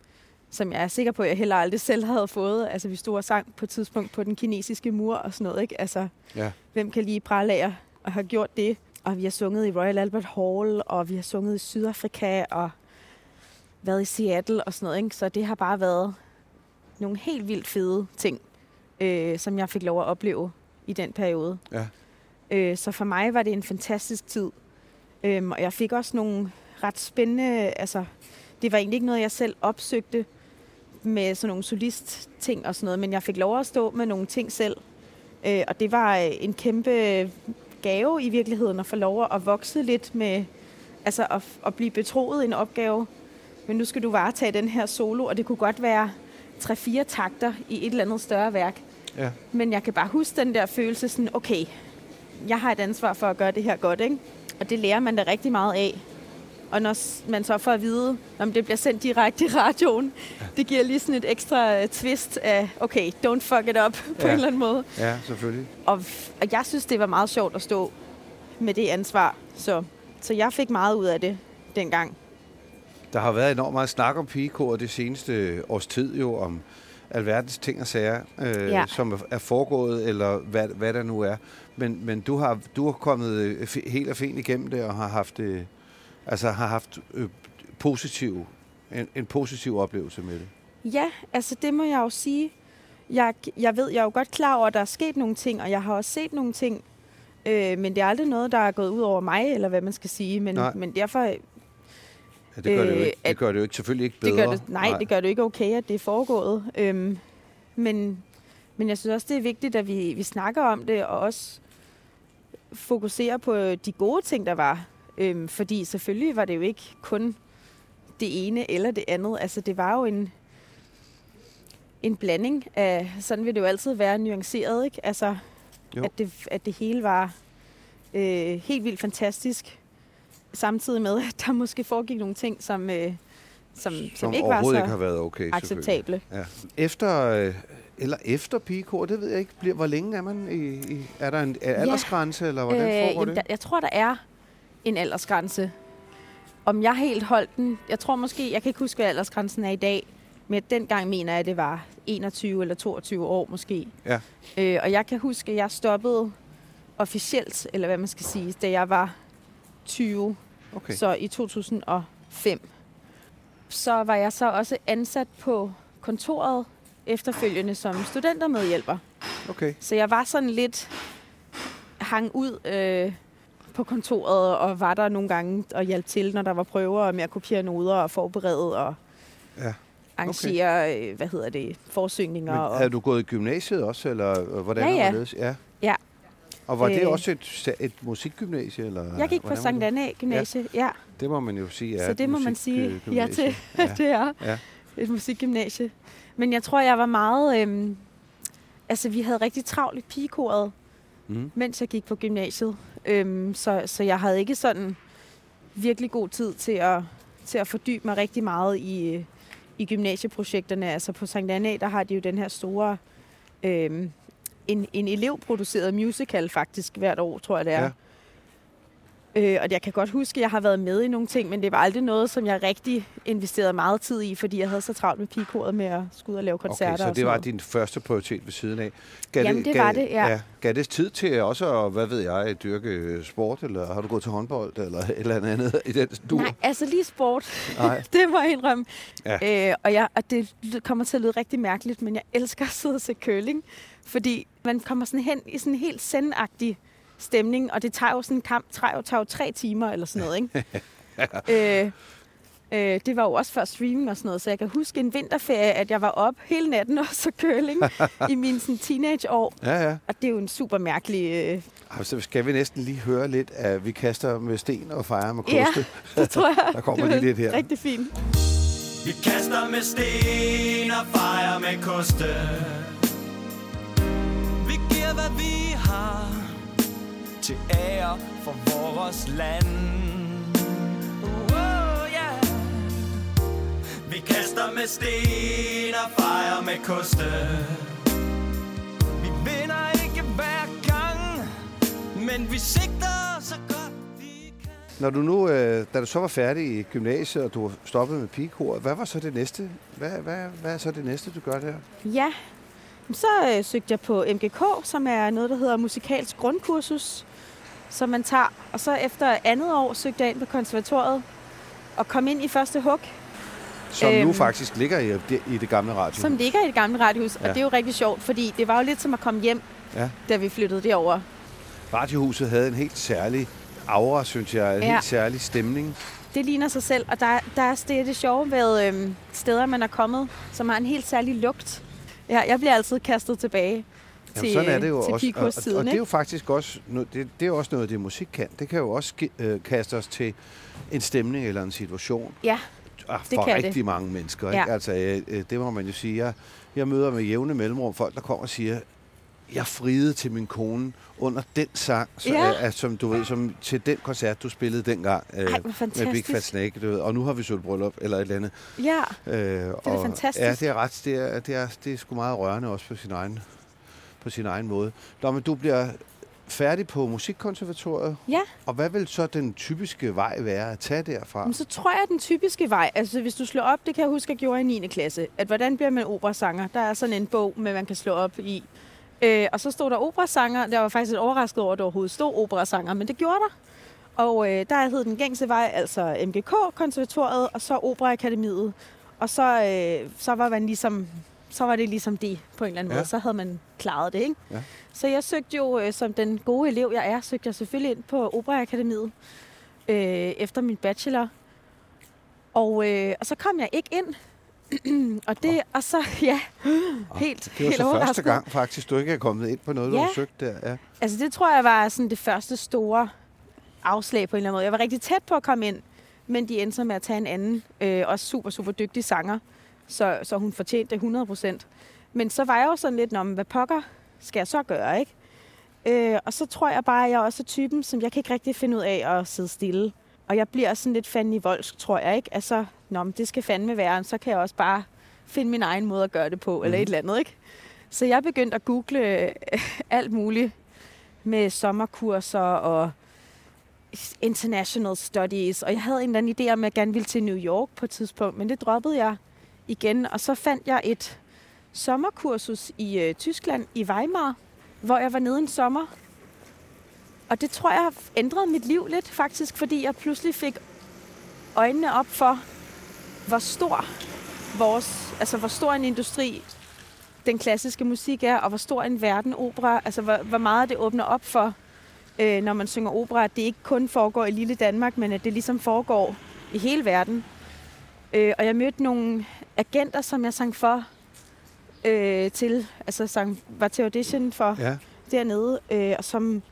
som jeg er sikker på, at jeg heller aldrig selv havde fået. Altså vi stod og sang på et tidspunkt på den kinesiske mur og sådan noget. Ikke? Altså, Ja. hvem kan lige prale af at have gjort det? Og vi har sunget i Royal Albert Hall, og vi har sunget i Sydafrika, og været i Seattle og sådan noget. Ikke? Så det har bare været nogle helt vildt fede ting, øh, som jeg fik lov at opleve i den periode. Ja. Øh, så for mig var det en fantastisk tid. Øhm, og jeg fik også nogle ret spændende... Altså, det var egentlig ikke noget, jeg selv opsøgte med sådan nogle solist-ting og sådan noget, men jeg fik lov at stå med nogle ting selv. Øh, og det var øh, en kæmpe gave i virkeligheden at få lov at vokse lidt med... Altså at, at blive betroet en opgave. Men nu skal du varetage den her solo, og det kunne godt være tre-fire takter i et eller andet større værk. Ja. Men jeg kan bare huske den der følelse sådan, okay, jeg har et ansvar for at gøre det her godt, ikke? Og det lærer man da rigtig meget af. Og når man så får at vide, om det bliver sendt direkte i radioen, det giver lige sådan et ekstra øh, twist af, okay, don't fuck it up på Ja. en eller anden måde. Ja, selvfølgelig. Og, og jeg synes, det var meget sjovt at stå med det ansvar. Så, så jeg fik meget ud af det dengang. Der har været enormt meget snak om pigekoret det seneste års tid jo, om alverdens ting og sager, øh, Ja. som er- foregået, eller hvad, hvad der nu er. Men, men du har du har kommet øh, helt og fint igennem det, og har haft, øh, altså har haft øh, positiv, en, en positiv oplevelse med det. Ja, altså det må jeg jo sige. Jeg, jeg ved, jeg er jo godt klar over, at der er sket nogle ting, og jeg har også set nogle ting. Øh, men det er aldrig noget, der er gået ud over mig, eller hvad man skal sige. Men, Nej. men derfor, Ja, det, gør det, jo Øh, ikke, det at- gør det jo ikke, selvfølgelig ikke bedre. det gør det, nej, nej, det gør det ikke okay, at det er foregået. Øhm, men, men jeg synes også, det er vigtigt, at vi, vi snakker om det, og også fokuserer på de gode ting, der var. Øhm, fordi selvfølgelig var det jo ikke kun det ene eller det andet. Altså, det var jo en, en blanding af, sådan vil det jo altid være, nuanceret, ikke? Altså, Jo. at det, at det hele var øh, helt vildt fantastisk, samtidig med, at der måske foregik nogle ting, som, øh, som, som, som ikke var så ikke har været okay. acceptable. Ja. Efter, øh, eller efter pigekor, det ved jeg ikke. Bliver, hvor længe er man? I, i, er der en er aldersgrænse, eller hvordan foregår jamen, det? der, jeg tror, der er en aldersgrænse. Om jeg helt holdt den, jeg tror måske, jeg kan ikke huske, hvad aldersgrænsen er i dag, men dengang mener jeg, at det var 21 eller 22 år måske. Ja. Øh, og jeg kan huske, at jeg stoppede officielt, eller hvad man skal sige, da jeg var 20, Okay. så i 2005. Så var jeg så også ansat på kontoret efterfølgende som studentermedhjælper. okay. Så jeg var sådan lidt hang ud øh, på kontoret, og var der nogle gange og hjalp til, når der var prøver, og med at kopiere noder og forberede. Og, Ja. arrangere, okay. hvad hedder det, forsøgninger. Men og, havde du gået i gymnasiet også, eller øh, hvordan Ja, ja. var det? Ja. Ja. Og var det Øh. også et, et musikgymnasie? Eller jeg gik på Sankt? Anna Gymnasie, ja. ja. Det må man jo sige er Så et det må man sige ja musikgymnasie. til. Ja. det er Ja. et musikgymnasie. Men jeg tror, jeg var meget... Øhm, altså, vi havde rigtig travlt i pigekoret, Mm. mens jeg gik på gymnasiet. Øhm, så, så jeg havde ikke sådan virkelig god tid til at, til at fordybe mig rigtig meget i, øh, i gymnasieprojekterne. Altså på Sankt Anna, der har de jo den her store... Øhm, en, en elevproduceret musical faktisk hvert år, tror jeg det er. Ja. Øh, og jeg kan godt huske, at jeg har været med i nogle ting, men det var aldrig noget, som jeg rigtig investerede meget tid i, fordi jeg havde så travlt med pigekoret med at skulle ud og lave koncerter. Okay, så det var noget. din første prioritet ved siden af. Gav Jamen, det var det, ja. ja. Gav det tid til også at, hvad ved jeg, dyrke sport, eller har du gået til håndbold, eller et eller andet i den dur? Nej, altså lige sport. Nej. det må jeg indrømme. Ja. Øh, og, jeg, og det kommer til at lyde rigtig mærkeligt, men jeg elsker at sidde og se curling, fordi man kommer sådan hen i sådan en helt sendagtig stemning, og det tager jo sådan en kamp, tager jo, tager jo tre timer eller sådan noget, ikke? øh, øh, det var jo også før streaming og sådan noget, så jeg kan huske en vinterferie, at jeg var op hele natten og så curling i mine sådan, teenageår. Ja, ja. Og det er jo en super mærkelig... Øh, Ej, Så skal vi næsten lige høre lidt af, vi kaster med sten og fejrer med ja, koste. det tror jeg. Der kommer lige lidt her. Rigtig fint. Vi kaster med sten og fejrer med koste Vi giver hvad vi Til ære for vores land oh, yeah. Vi kaster med sten og fejrer med koste Vi vinder ikke hver gang Men vi sigter så godt vi kan Når du nu, øh, da du så var færdig i gymnasiet, og du stoppede med pigekoret, hvad var så det næste? Hvad, hvad, hvad er så det næste, du gør der? Ja, så øh, søgte jeg på MGK, som er noget, der hedder musikalsk grundkursus, som man tager. Og så efter andet år søgte jeg ind på konservatoriet og kom ind i første hug, Som nu Øhm. faktisk ligger i, i det gamle radio. som ligger i det gamle radiohus. Ja. Og det er jo rigtig sjovt, fordi det var jo lidt som at komme hjem, Ja. da vi flyttede derover. Radiohuset havde en helt særlig aura, synes jeg. En Ja. helt særlig stemning. Det ligner sig selv, og der, der er det, er det sjove ved øhm, steder, man er kommet, som har en helt særlig lugt. Ja, jeg bliver altid kastet tilbage til, Jamen, sådan er det jo til også. Og, og, og det er ikke? jo faktisk også, det, det er også noget, det musik kan. Det kan jo også øh, kaste os til en stemning eller en situation. Ja, Ah, Det for kan rigtig det. mange mennesker. Ikke? Ja. Altså, øh, øh, det må man jo sige. Jeg, jeg møder med jævne mellemrum folk, der kommer og siger, jeg friede til min kone under den sang, så, Ja. øh, som du ved, som til den koncert, du spillede dengang øh, Ej, med Big fantastisk. Fat Snake, du ved, og nu har vi sølvbryllup eller et eller andet. ja. Øh, det da fantastisk. Ja, det er ret. Det er, det er, det er sgu meget rørende også på sin egen, på sin egen måde. Nå, men du bliver færdig på Musikkonservatoriet. Ja. Og hvad vil så den typiske vej være at tage derfra? Men så tror jeg, at den typiske vej, altså hvis du slår op, det kan jeg huske, jeg gjorde i 9. klasse, at hvordan bliver man operasanger? Der er sådan en bog, med man kan slå op i. Øh, og så stod der operasanger. Der var faktisk lidt overrasket over, at der overhovedet stod operasanger, men det gjorde der. Og øh, der hed den gængse vej, altså MGK, konservatoriet, og så Operaakademiet. Og så, øh, så var man ligesom, så var det ligesom det på en eller anden Ja. måde. Så havde man klaret det, ikke? Ja. Så jeg søgte jo, øh, som den gode elev jeg er, søgte jeg selvfølgelig ind på Operaakademiet øh, efter min bachelor. Og, øh, og så kom jeg ikke ind. og det, og så, ja, helt, det var helt så første overrasket. gang faktisk, du ikke er kommet ind på noget, du Ja. har søgt der. Ja. Altså det tror jeg var sådan det første store afslag på en eller anden måde. Jeg var rigtig tæt på at komme ind, men de endte så med at tage en anden, øh, også super, super dygtig sanger, så, så hun fortjente det 100 procent. Men så var jeg jo sådan lidt, om hvad pokker skal jeg så gøre, ikke? Øh, og så tror jeg bare, at jeg også er typen, som jeg kan ikke rigtig finde ud af at sidde stille. Og jeg bliver sådan lidt fanden i voldsk, tror jeg, ikke? Altså, nå, men det skal fandme være, så kan jeg også bare finde min egen måde at gøre det på, mm. eller et eller andet, ikke? Så jeg begyndte at google øh, alt muligt med sommerkurser og international studies. Og jeg havde en eller anden idé om, at jeg gerne ville til New York på et tidspunkt, men det droppede jeg igen. Og så fandt jeg et sommerkursus i øh, Tyskland, i Weimar, hvor jeg var nede en sommer. Og det tror jeg ændrede mit liv lidt faktisk, fordi jeg pludselig fik øjnene op for, hvor stor vores, altså hvor stor en industri den klassiske musik er, og hvor stor en verden opera, altså hvor, hvor meget det åbner op for, øh, når man synger opera, at det ikke kun foregår i lille Danmark, men at det ligesom foregår i hele verden. Øh, og jeg mødte nogle agenter, som jeg sang for øh, til, altså sang, var til audition for Ja. dernede, øh, og som,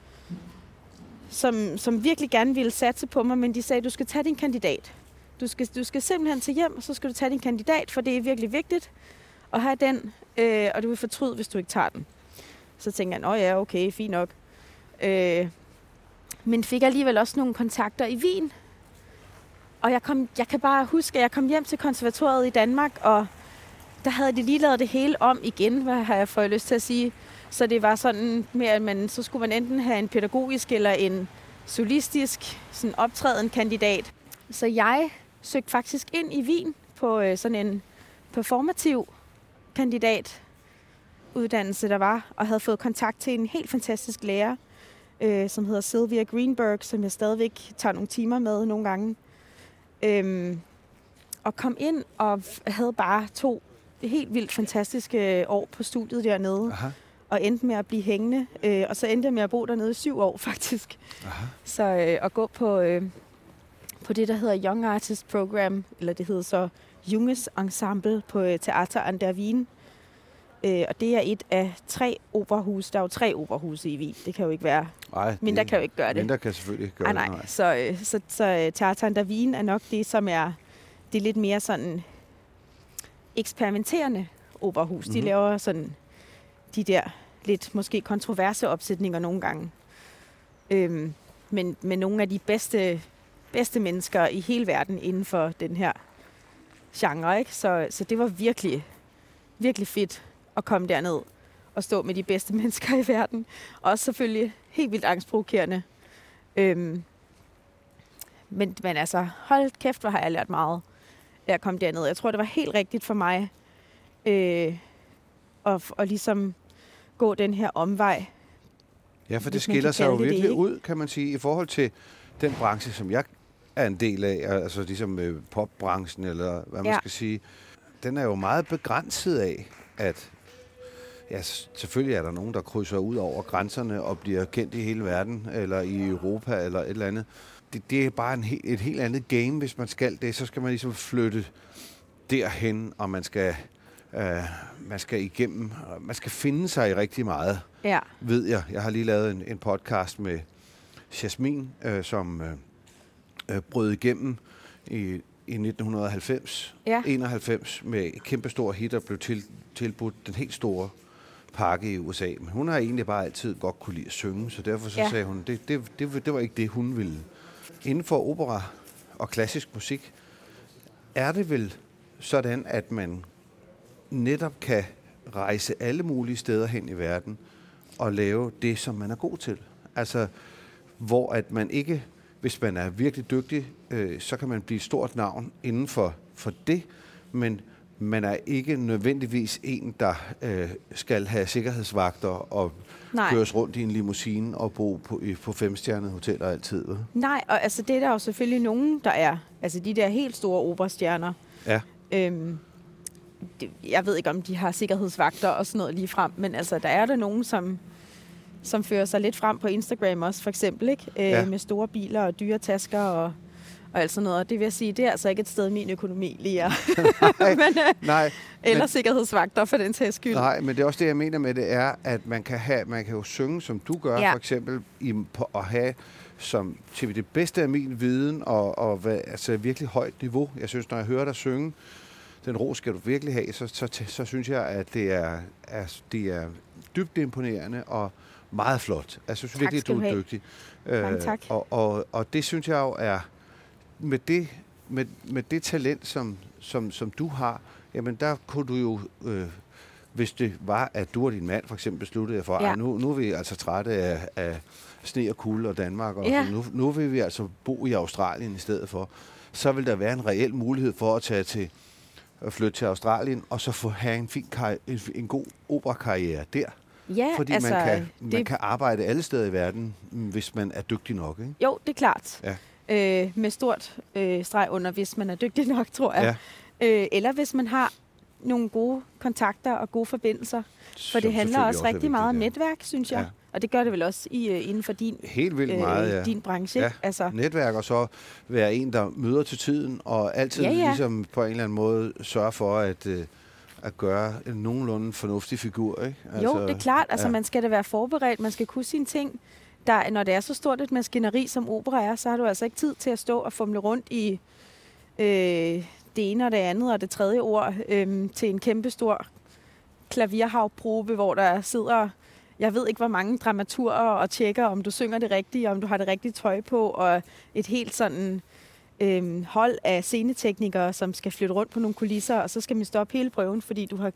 som, som virkelig gerne ville satse på mig, men de sagde, du skal tage din kandidat. Du skal, du skal simpelthen til hjem, og så skal du tage din kandidat, for det er virkelig vigtigt at have den, øh, og du vil fortryde, hvis du ikke tager den. Så tænker jeg, åh ja, okay, fint nok. Øh, men fik alligevel også nogle kontakter i Wien. Og jeg, kom, jeg kan bare huske, at jeg kom hjem til konservatoriet i Danmark, og der havde de lige lavet det hele om igen, hvad har jeg fået lyst til at sige. Så det var sådan mere, at man, så skulle man enten have en pædagogisk eller en solistisk sådan optræden kandidat. Så jeg søgte faktisk ind i Wien på øh, sådan en performativ kandidat uddannelse, der var, og havde fået kontakt til en helt fantastisk lærer, øh, som hedder Sylvia Greenberg, som jeg stadigvæk tager nogle timer med nogle gange. Øhm, og kom ind og havde bare to helt vildt fantastiske år på studiet dernede, Aha. og endte med at blive hængende. Øh, og så endte jeg med at bo dernede i syv år, faktisk. Aha. Så øh, at gå på, øh, på det, der hedder Young Artist Program, eller det hedder så Junges Ensemble på øh, Theater an der Wien. Øh, og det er et af tre operahuse. Der er jo tre operahuse i Wien. Det kan jo ikke være. Ej, Mindre det- kan jo ikke gøre det. Mindre kan selvfølgelig ikke gøre Ah, nej, det. nej. Så, øh, så, så øh, Theater an der Wien er nok det, som er det er lidt mere sådan eksperimenterende operahus. Mm-hmm. De Mhm. laver sådan de der lidt måske kontroverse opsætninger nogle gange. Øhm, men med nogle af de bedste, bedste mennesker i hele verden inden for den her genre. Ikke? Så, så det var virkelig, virkelig fedt at komme derned og stå med de bedste mennesker i verden. Og også selvfølgelig helt vildt angstprovokerende. Øhm, men, men altså, hold kæft, hvor har jeg lært meget af at komme derned. Jeg tror, det var helt rigtigt for mig øh, at, at ligesom gå den her omvej. Ja, for det skiller sig jo det virkelig ud, kan man sige, i forhold til den branche, som jeg er en del af, altså ligesom øh, popbranchen, eller hvad man Ja. skal sige. Den er jo meget begrænset af, at ja, selvfølgelig er der nogen, der krydser ud over grænserne og bliver kendt i hele verden, eller i Europa, eller et eller andet. Det, det er bare en et helt andet game, hvis man skal det. Så skal man ligesom flytte derhen, og man skal, øh, man skal igennem, og man skal finde sig i rigtig meget Ja, ved jeg. Jeg har lige lavet en, en podcast med Jasmin, øh, som øh, øh, brød igennem i, i 1990, Ja. 91 med et kæmpestor hit, og blev til, tilbudt den helt store pakke i USA. Men hun har egentlig bare altid godt kunne lide at synge, så derfor så Ja. sagde hun, det, det, det, det var ikke det, hun ville. Inden for opera og klassisk musik, er det vel sådan, at man netop kan rejse alle mulige steder hen i verden og lave det, som man er god til. Altså, hvor at man ikke, hvis man er virkelig dygtig, øh, så kan man blive et stort navn inden for, for det, men man er ikke nødvendigvis en, der øh, skal have sikkerhedsvagter og Nej. køres rundt i en limousine og bo på, på femstjernede hoteller altid. vel? nej, og altså det er der jo selvfølgelig nogen, der er. Altså de der helt store operastjerner. Ja. Øhm, det, jeg ved ikke, om de har sikkerhedsvagter og sådan noget lige frem, men altså, der er der nogen, som, som fører sig lidt frem på Instagram også, for eksempel, ikke? Øh, Ja. med store biler og dyre tasker og, og alt sådan noget. Og det vil jeg sige, det er altså ikke et sted, min økonomi lige er. men, øh, Nej, eller men- sikkerhedsvagter, for den sags skyld. Nej, men det er også det, jeg mener med det, er, at man kan, have, man kan jo synge, som du gør, Ja. for eksempel, i, på, at have som til det bedste af min viden, og, og hvad, altså virkelig højt niveau. Jeg synes, når jeg hører dig synge, den ro skal du virkelig have, så, så, så, så synes jeg, at det er, er, det er dybt imponerende og meget flot. Altså, jeg synes Tak virkelig, skal du er have. dygtig. Mange tak. Og, og, og det synes jeg jo er, med det, med, med det talent, som, som, som du har, jamen der kunne du jo, øh, hvis det var, at du og din mand for eksempel besluttede for, Ja. nu, nu er vi altså trætte af, af sne og kulde og Danmark, og Ja. nu, nu vil vi altså bo i Australien i stedet for, så vil der være en reel mulighed for at tage til at flytte til Australien, og så få have en, fin en, en god operakarriere der. Ja, Fordi altså, man, kan, man det, kan arbejde alle steder i verden, mm, hvis man er dygtig nok. Ikke? Jo, det er klart. Ja. Øh, med stort øh, streg under, hvis man er dygtig nok, tror jeg. Ja. Øh, eller hvis man har nogle gode kontakter og gode forbindelser. For det handler også er rigtig meget om netværk, synes jeg. Ja. Og det gør det vel også i, øh, inden for din, Helt vildt meget, ja. din branche. Ja. Altså, netværk, og så være en, der møder til tiden, og altid Ja, ja. ligesom på en eller anden måde sørge for at, øh, at gøre en nogenlunde fornuftig figur. Ikke? jo, det er klart. Altså, ja. man skal da være forberedt. Man skal kunne sine ting. Der, når det er så stort et maskineri, som opera er, så har du altså ikke tid til at stå og fumle rundt i øh, det ene og det andet og det tredje ord øh, til en kæmpestor klavierhavprobe, hvor der sidder, jeg ved ikke hvor mange dramaturer og tjekker, om du synger det rigtige, om du har det rigtige tøj på, og et helt sådan øh, hold af sceneteknikere, som skal flytte rundt på nogle kulisser, og så skal man stoppe hele prøven, fordi du har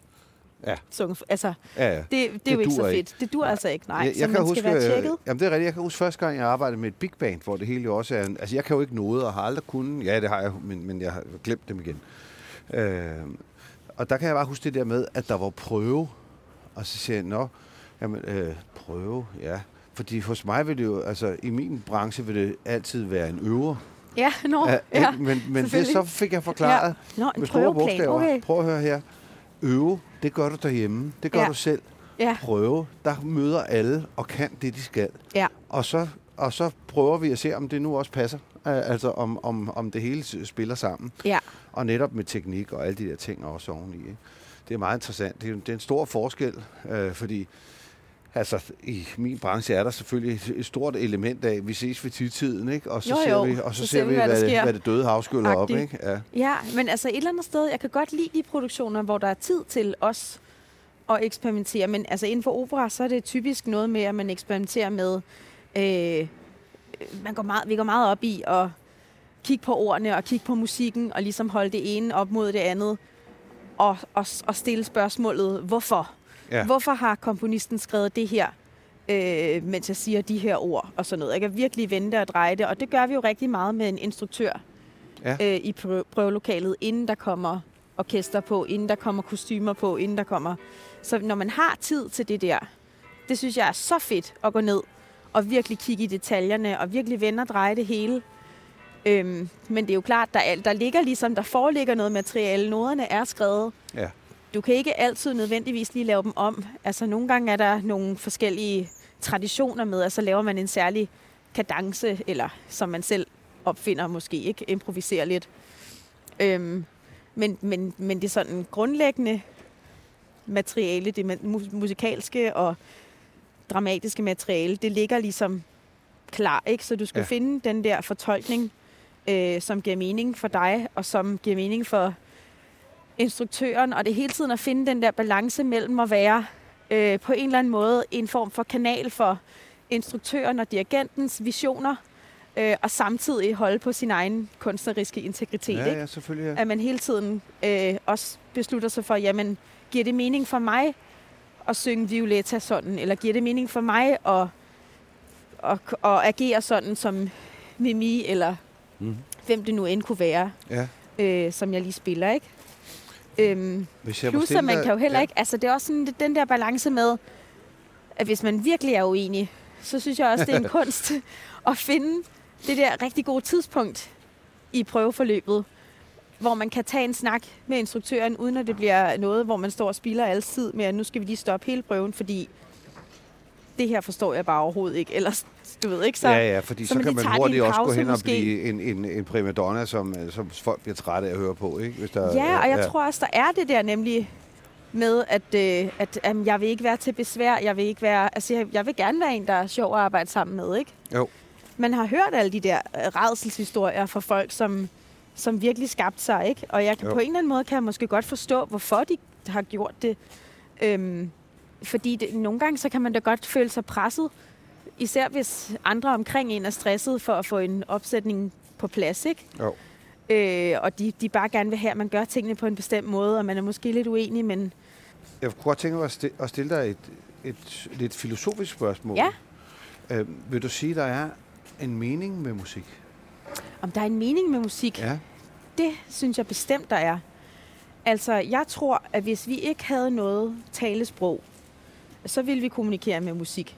Ja. sunget. Altså, Ja, ja. det, det er Det jo ikke så fedt. ikke. Det dur altså ikke, nej. jeg, så jeg man kan skal huske, være øh, tjekket. Jamen, det er rigtigt. Jeg kan huske første gang, jeg arbejdede med et big band, hvor det hele jo også er... En, altså, jeg kan jo ikke noget, og har aldrig kunnet... Ja, det har jeg, men, men jeg har glemt dem igen. Øh, og der kan jeg bare huske det der med, at der var prøve. Og så siger jeg, nå, jamen, øh, prøve, ja. Fordi hos mig vil det jo... Altså, i min branche vil det altid være en øver. Ja, nå, Ja, ja. ikke? Men, men det så fik jeg forklaret Ja. Nå, en med store bogstaver. Okay. Prøv at høre her. Øve, det gør du derhjemme. Det gør Ja. du selv. Ja, Prøve, der møder alle og kan det, de skal. ja. Og så, og så prøver vi at se, om det nu også passer. Altså om, om, om det hele spiller sammen. Ja. Og netop med teknik og alle de der ting også oveni. Ikke? Det er meget interessant. Det er, det er en stor forskel, øh, fordi altså, i min branche er der selvfølgelig et, stort element af, vi ses ved tidtiden, ikke? og så Jo, ser jo. vi, og så, Så ser vi, hvad, der det, hvad det døde hav skyller op. Ikke? Ja. Ja, men altså et eller andet sted, jeg kan godt lide de produktioner, hvor der er tid til os at eksperimentere. Men altså inden for opera, så er det typisk noget med, at man eksperimenterer med... Øh, man går meget, vi går meget op i at kigge på ordene og kigge på musikken og ligesom holde det ene op mod det andet og, og, og stille spørgsmålet, hvorfor? Ja. Hvorfor har komponisten skrevet det her, øh, mens jeg siger de her ord og sådan noget? Jeg kan virkelig vente og dreje det, og det gør vi jo rigtig meget med en instruktør Ja. øh, i prø- prøvelokalet, inden der kommer orkester på, inden der kommer kostymer på, inden der kommer... Så når man har tid til det der, det synes jeg er så fedt at gå ned og virkelig kigge i detaljerne og virkelig vende og dreje det hele. Øhm, men det er jo klart, der, er, der ligger ligesom, der foreligger noget materiale. Noderne er skrevet. Ja. Du kan ikke altid nødvendigvis lige lave dem om. Altså nogle gange er der nogle forskellige traditioner med, altså laver man en særlig kadence, eller som man selv opfinder måske, ikke improviserer lidt. Øhm, men, men, men det sådan grundlæggende materiale, det musikalske og dramatiske materiale, det ligger ligesom klar, ikke? Så du skal ja. finde den der fortolkning, øh, som giver mening for dig, og som giver mening for instruktøren, og det hele tiden at finde den der balance mellem at være øh, på en eller anden måde en form for kanal for instruktøren og dirigentens visioner, øh, og samtidig holde på sin egen kunstneriske integritet. Ja, ikke? ja, selvfølgelig. Ja. At man hele tiden øh, også beslutter sig for, jamen, giver det mening for mig at synge Violetta sådan, eller giver det mening for mig at, at, at agere sådan som Mimi, eller Mhm. hvem det nu end kunne være, ja. øh, som jeg lige spiller, ikke? Øhm, Hvis jeg må plus, stille at man kan jo heller ja. ikke... Altså, det er også sådan den der balance med, at hvis man virkelig er uenig, så synes jeg også, det er en kunst at finde det der rigtig gode tidspunkt i prøveforløbet, hvor man kan tage en snak med instruktøren, uden at det bliver noget, hvor man står og spilder alle tid med, at nu skal vi lige stoppe hele prøven, fordi det her forstår jeg bare overhovedet ikke. Eller, du ved ikke, så... ja, ja, fordi så, så man kan man hurtigt også gå hen og måske. blive en, en, en primadonna, som, øh, som folk bliver trætte af at høre på, ikke? Hvis der, Ja, og jeg tror også, der er det der nemlig med, at, øh, at um, jeg vil ikke være til besvær. Jeg vil ikke være... Altså, jeg, jeg vil gerne være en, der er sjov at arbejde sammen med, ikke? Jo. Man har hørt alle de der øh, redselshistorier fra folk, som, som virkelig skabte sig, ikke? Og jeg kan, Jo. på en eller anden måde kan jeg måske godt forstå, hvorfor de har gjort det. Øhm, fordi det, nogle gange, så kan man da godt føle sig presset. Især hvis andre omkring en er stresset for at få en opsætning på plads, ikke? Jo. Øh, og de, de bare gerne vil have, at man gør tingene på en bestemt måde, og man er måske lidt uenig, men Jeg kunne godt tænke mig at sti- at stille dig et, et lidt filosofisk spørgsmål. Ja. Øh, vil du sige, der er en mening med musik? om der er en mening med musik, Ja. det synes jeg bestemt, der er. Altså, jeg tror, at hvis vi ikke havde noget talesprog, så ville vi kommunikere med musik.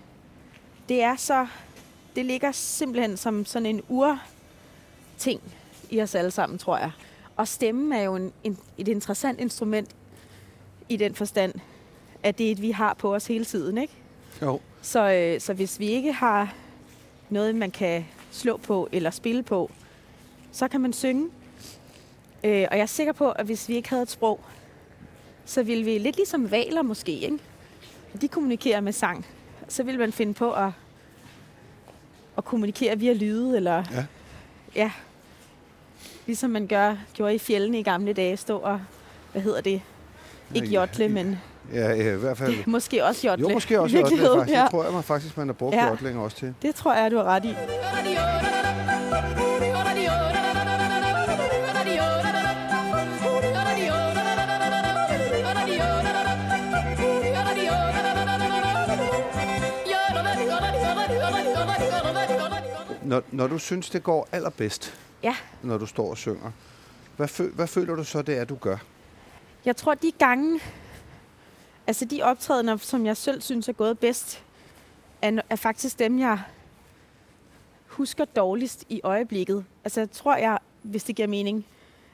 Det er så... Det ligger simpelthen som sådan en ur-ting i os alle sammen, tror jeg. Og stemmen er jo en, en, et interessant instrument i den forstand, at det er et, vi har på os hele tiden, ikke? Jo. Så, øh, så hvis vi ikke har noget, man kan slå på eller spille på, så kan man synge. Øh, og jeg er sikker på, at hvis vi ikke havde et sprog, så ville vi lidt ligesom valer måske, ikke? De kommunikerer med sang. Så ville man finde på at, at kommunikere via lyde, eller Ja. ja, ligesom man gør, gjorde i fjellene i gamle dage, stå og, hvad hedder det, ikke Ja, jotle, men Ja, ja, i hvert fald. det, måske også jotle. Jo, måske også virkeligheden, faktisk. Ja. Det tror jeg man faktisk, man har brugt Ja. ja. jodling også til. Det tror jeg, du har ret i. Når, når du synes, det går allerbedst, Ja. når du står og synger, hvad, føl, hvad føler du så, det er, du gør? Jeg tror, de gange, altså de optrædener, som jeg selv synes er gået bedst, er, er faktisk dem, jeg husker dårligst i øjeblikket. Altså jeg tror jeg, hvis det giver mening,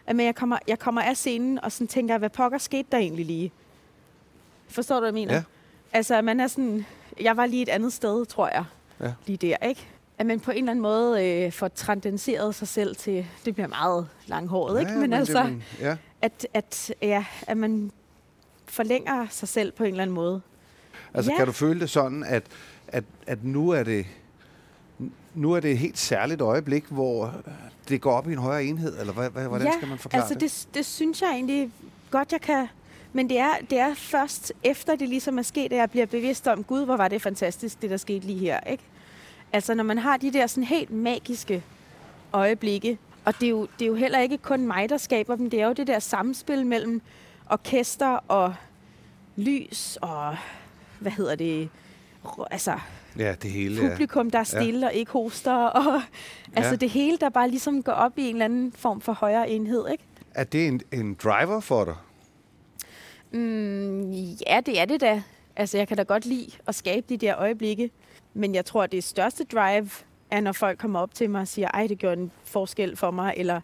at jeg kommer, jeg kommer af scenen og sådan tænker, hvad pokker skete der egentlig lige? Forstår du, hvad jeg mener? Ja. Altså man er sådan, jeg var lige et andet sted, tror jeg. Ja. Lige der, ikke? At man på en eller anden måde øh, får transcenderet sig selv til, det bliver meget langhåret, ikke? Men, det- altså, men- ja. at, at, ja, at man forlænger sig selv på en eller anden måde. Altså, Ja. kan du føle det sådan, at, at, at nu er det nu er det et helt særligt øjeblik, hvor det går op i en højere enhed, eller hvad, hvordan ja, skal man forklare altså det? det, det synes jeg egentlig godt, jeg kan. Men det er, det er først efter det ligesom er sket, at jeg bliver bevidst om, gud, hvor var det fantastisk, det der skete lige her. Ikke? Altså når man har de der sådan helt magiske øjeblikke, og det er, jo, det er jo heller ikke kun mig, der skaber dem, det er jo det der samspil mellem orkester og lys og, hvad hedder det, altså Ja, det hele. Ja. publikum, der er stille ja. og ikke hoster, og altså Ja. det hele, der bare ligesom går op i en eller anden form for højere enhed, ikke? Er det en, en driver for dig? Mm, ja, det er det da. Altså, jeg kan da godt lide at skabe de der øjeblikke. Men jeg tror, at det største drive er, når folk kommer op til mig og siger, ej, det gjorde en forskel for mig, eller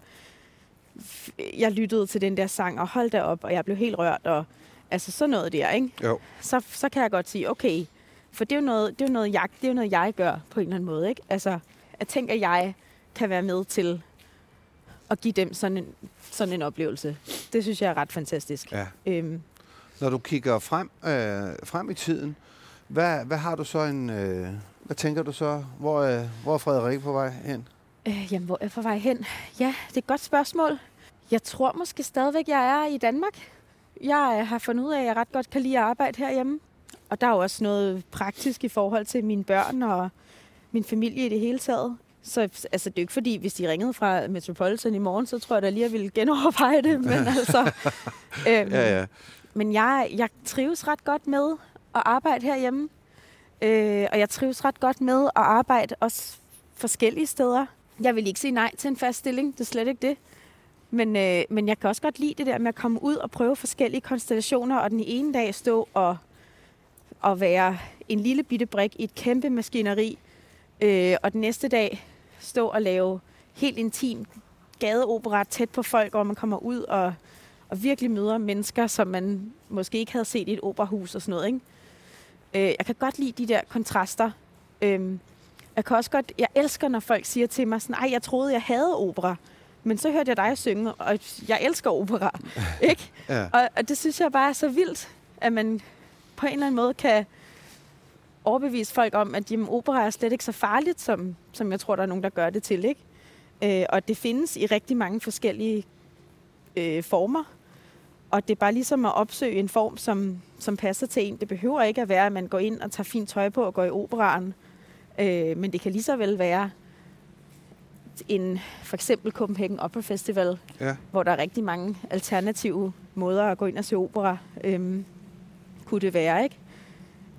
"F- jeg lyttede til den der sang, og hold da op, og jeg blev helt rørt, og altså sådan noget der, ikke? Jo. Så, så kan jeg godt sige, okay, for det er jo noget, det er jo noget, jeg, det er jo noget, jeg gør på en eller anden måde, ikke? Altså, jeg tænker, at jeg kan være med til at give dem sådan en, sådan en oplevelse. Det synes jeg er ret fantastisk. Ja. Øhm, Når du kigger frem, øh, frem i tiden, hvad, hvad har du så en... Øh, hvad tænker du så? Hvor, øh, hvor er Frederik på vej hen? Øh, jamen, hvor er jeg på vej hen? Ja, det er et godt spørgsmål. Jeg tror måske stadigvæk, jeg er i Danmark. Jeg øh, har fundet ud af, at jeg ret godt kan lide at arbejde herhjemme. Og der er jo også noget praktisk i forhold til mine børn og min familie i det hele taget. Så altså, det er jo ikke fordi, hvis de ringede fra Metropolitan i morgen, så tror jeg da lige, at jeg ville genoverveje det. Men altså, øhm, Ja, ja. men jeg, jeg trives ret godt med at arbejde herhjemme. Øh, og jeg trives ret godt med at arbejde også forskellige steder. Jeg vil ikke sige nej til en fast stilling, det er slet ikke det. Men, øh, men jeg kan også godt lide det der med at komme ud og prøve forskellige konstellationer, og den ene dag stå og, og være en lille bitte brik i et kæmpe maskineri, øh, og den næste dag stå og lave helt intim gadeopera tæt på folk, hvor man kommer ud og, og virkelig møder mennesker, som man måske ikke havde set i et operahus og sådan noget. Ikke? Øh, jeg kan godt lide de der kontraster. Øh, jeg kan også godt, jeg elsker, når folk siger til mig sådan, ej, jeg troede, jeg havde opera. Men så hørte jeg dig synge, og jeg elsker opera. ikke? ja. Og, og det synes jeg bare er så vildt, at man på en eller anden måde kan overbevise folk om, at jamen, opera er slet ikke så farligt, som, som jeg tror, der er nogen, der gør det til. Ikke? Øh, og det findes i rigtig mange forskellige øh, former. Og det er bare ligesom at opsøge en form, som, som passer til en. Det behøver ikke at være, at man går ind og tager fint tøj på og går i operaren. Øh, men det kan lige så vel være en, for eksempel Copenhagen Opera Festival, ja. hvor der er rigtig mange alternative måder at gå ind og se opera, øhm, kunne det være, ikke?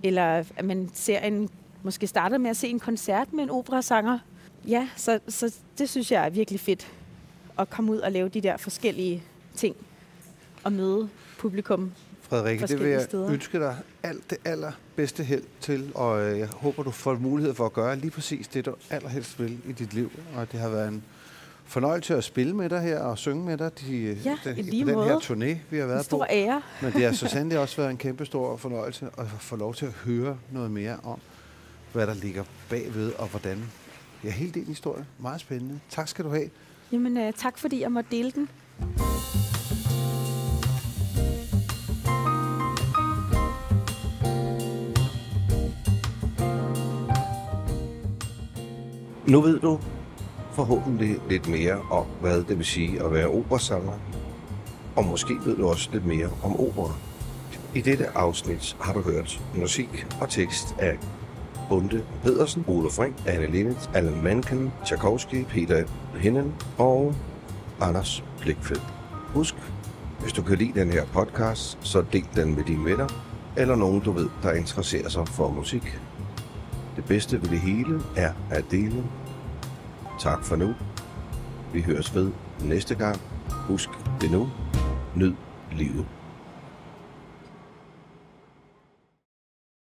Eller at man ser en, måske starter med at se en koncert med en operasanger. Ja, så, så det synes jeg er virkelig fedt, at komme ud og lave de der forskellige ting, og møde publikum. Frederikke, det vil jeg steder. ønske dig alt det allerbedste held til, og øh, jeg håber, du får mulighed for at gøre lige præcis det, du allerhelst vil i dit liv. Og det har været en fornøjelse at spille med dig her og synge med dig de, Ja, den, i lige på den her måde. turné, vi har En været på. stor ære. Men det har så sandelig også været en kæmpe stor fornøjelse at få lov til at høre noget mere om, hvad der ligger bagved, og hvordan. Ja, helt en historie. Meget spændende. Tak skal du have. Jamen, øh, tak fordi jeg måtte dele den. Nu ved du forhåbentlig lidt mere om, hvad det vil sige at være operasanger. Og måske ved du også lidt mere om opera. I dette afsnit har du hørt musik og tekst af Bunde Pedersen, Ole Frink, Anne Linnet, Allan Manken, Tchaikovsky, Peter Hinnen og Anders Blikfeldt. Husk, hvis du kan lide den her podcast, så del den med dine venner, eller nogen du ved, der interesserer sig for musik. Det bedste ved det hele er at dele. Tak for nu. Vi høres ved næste gang. Husk det nu. Nyd livet.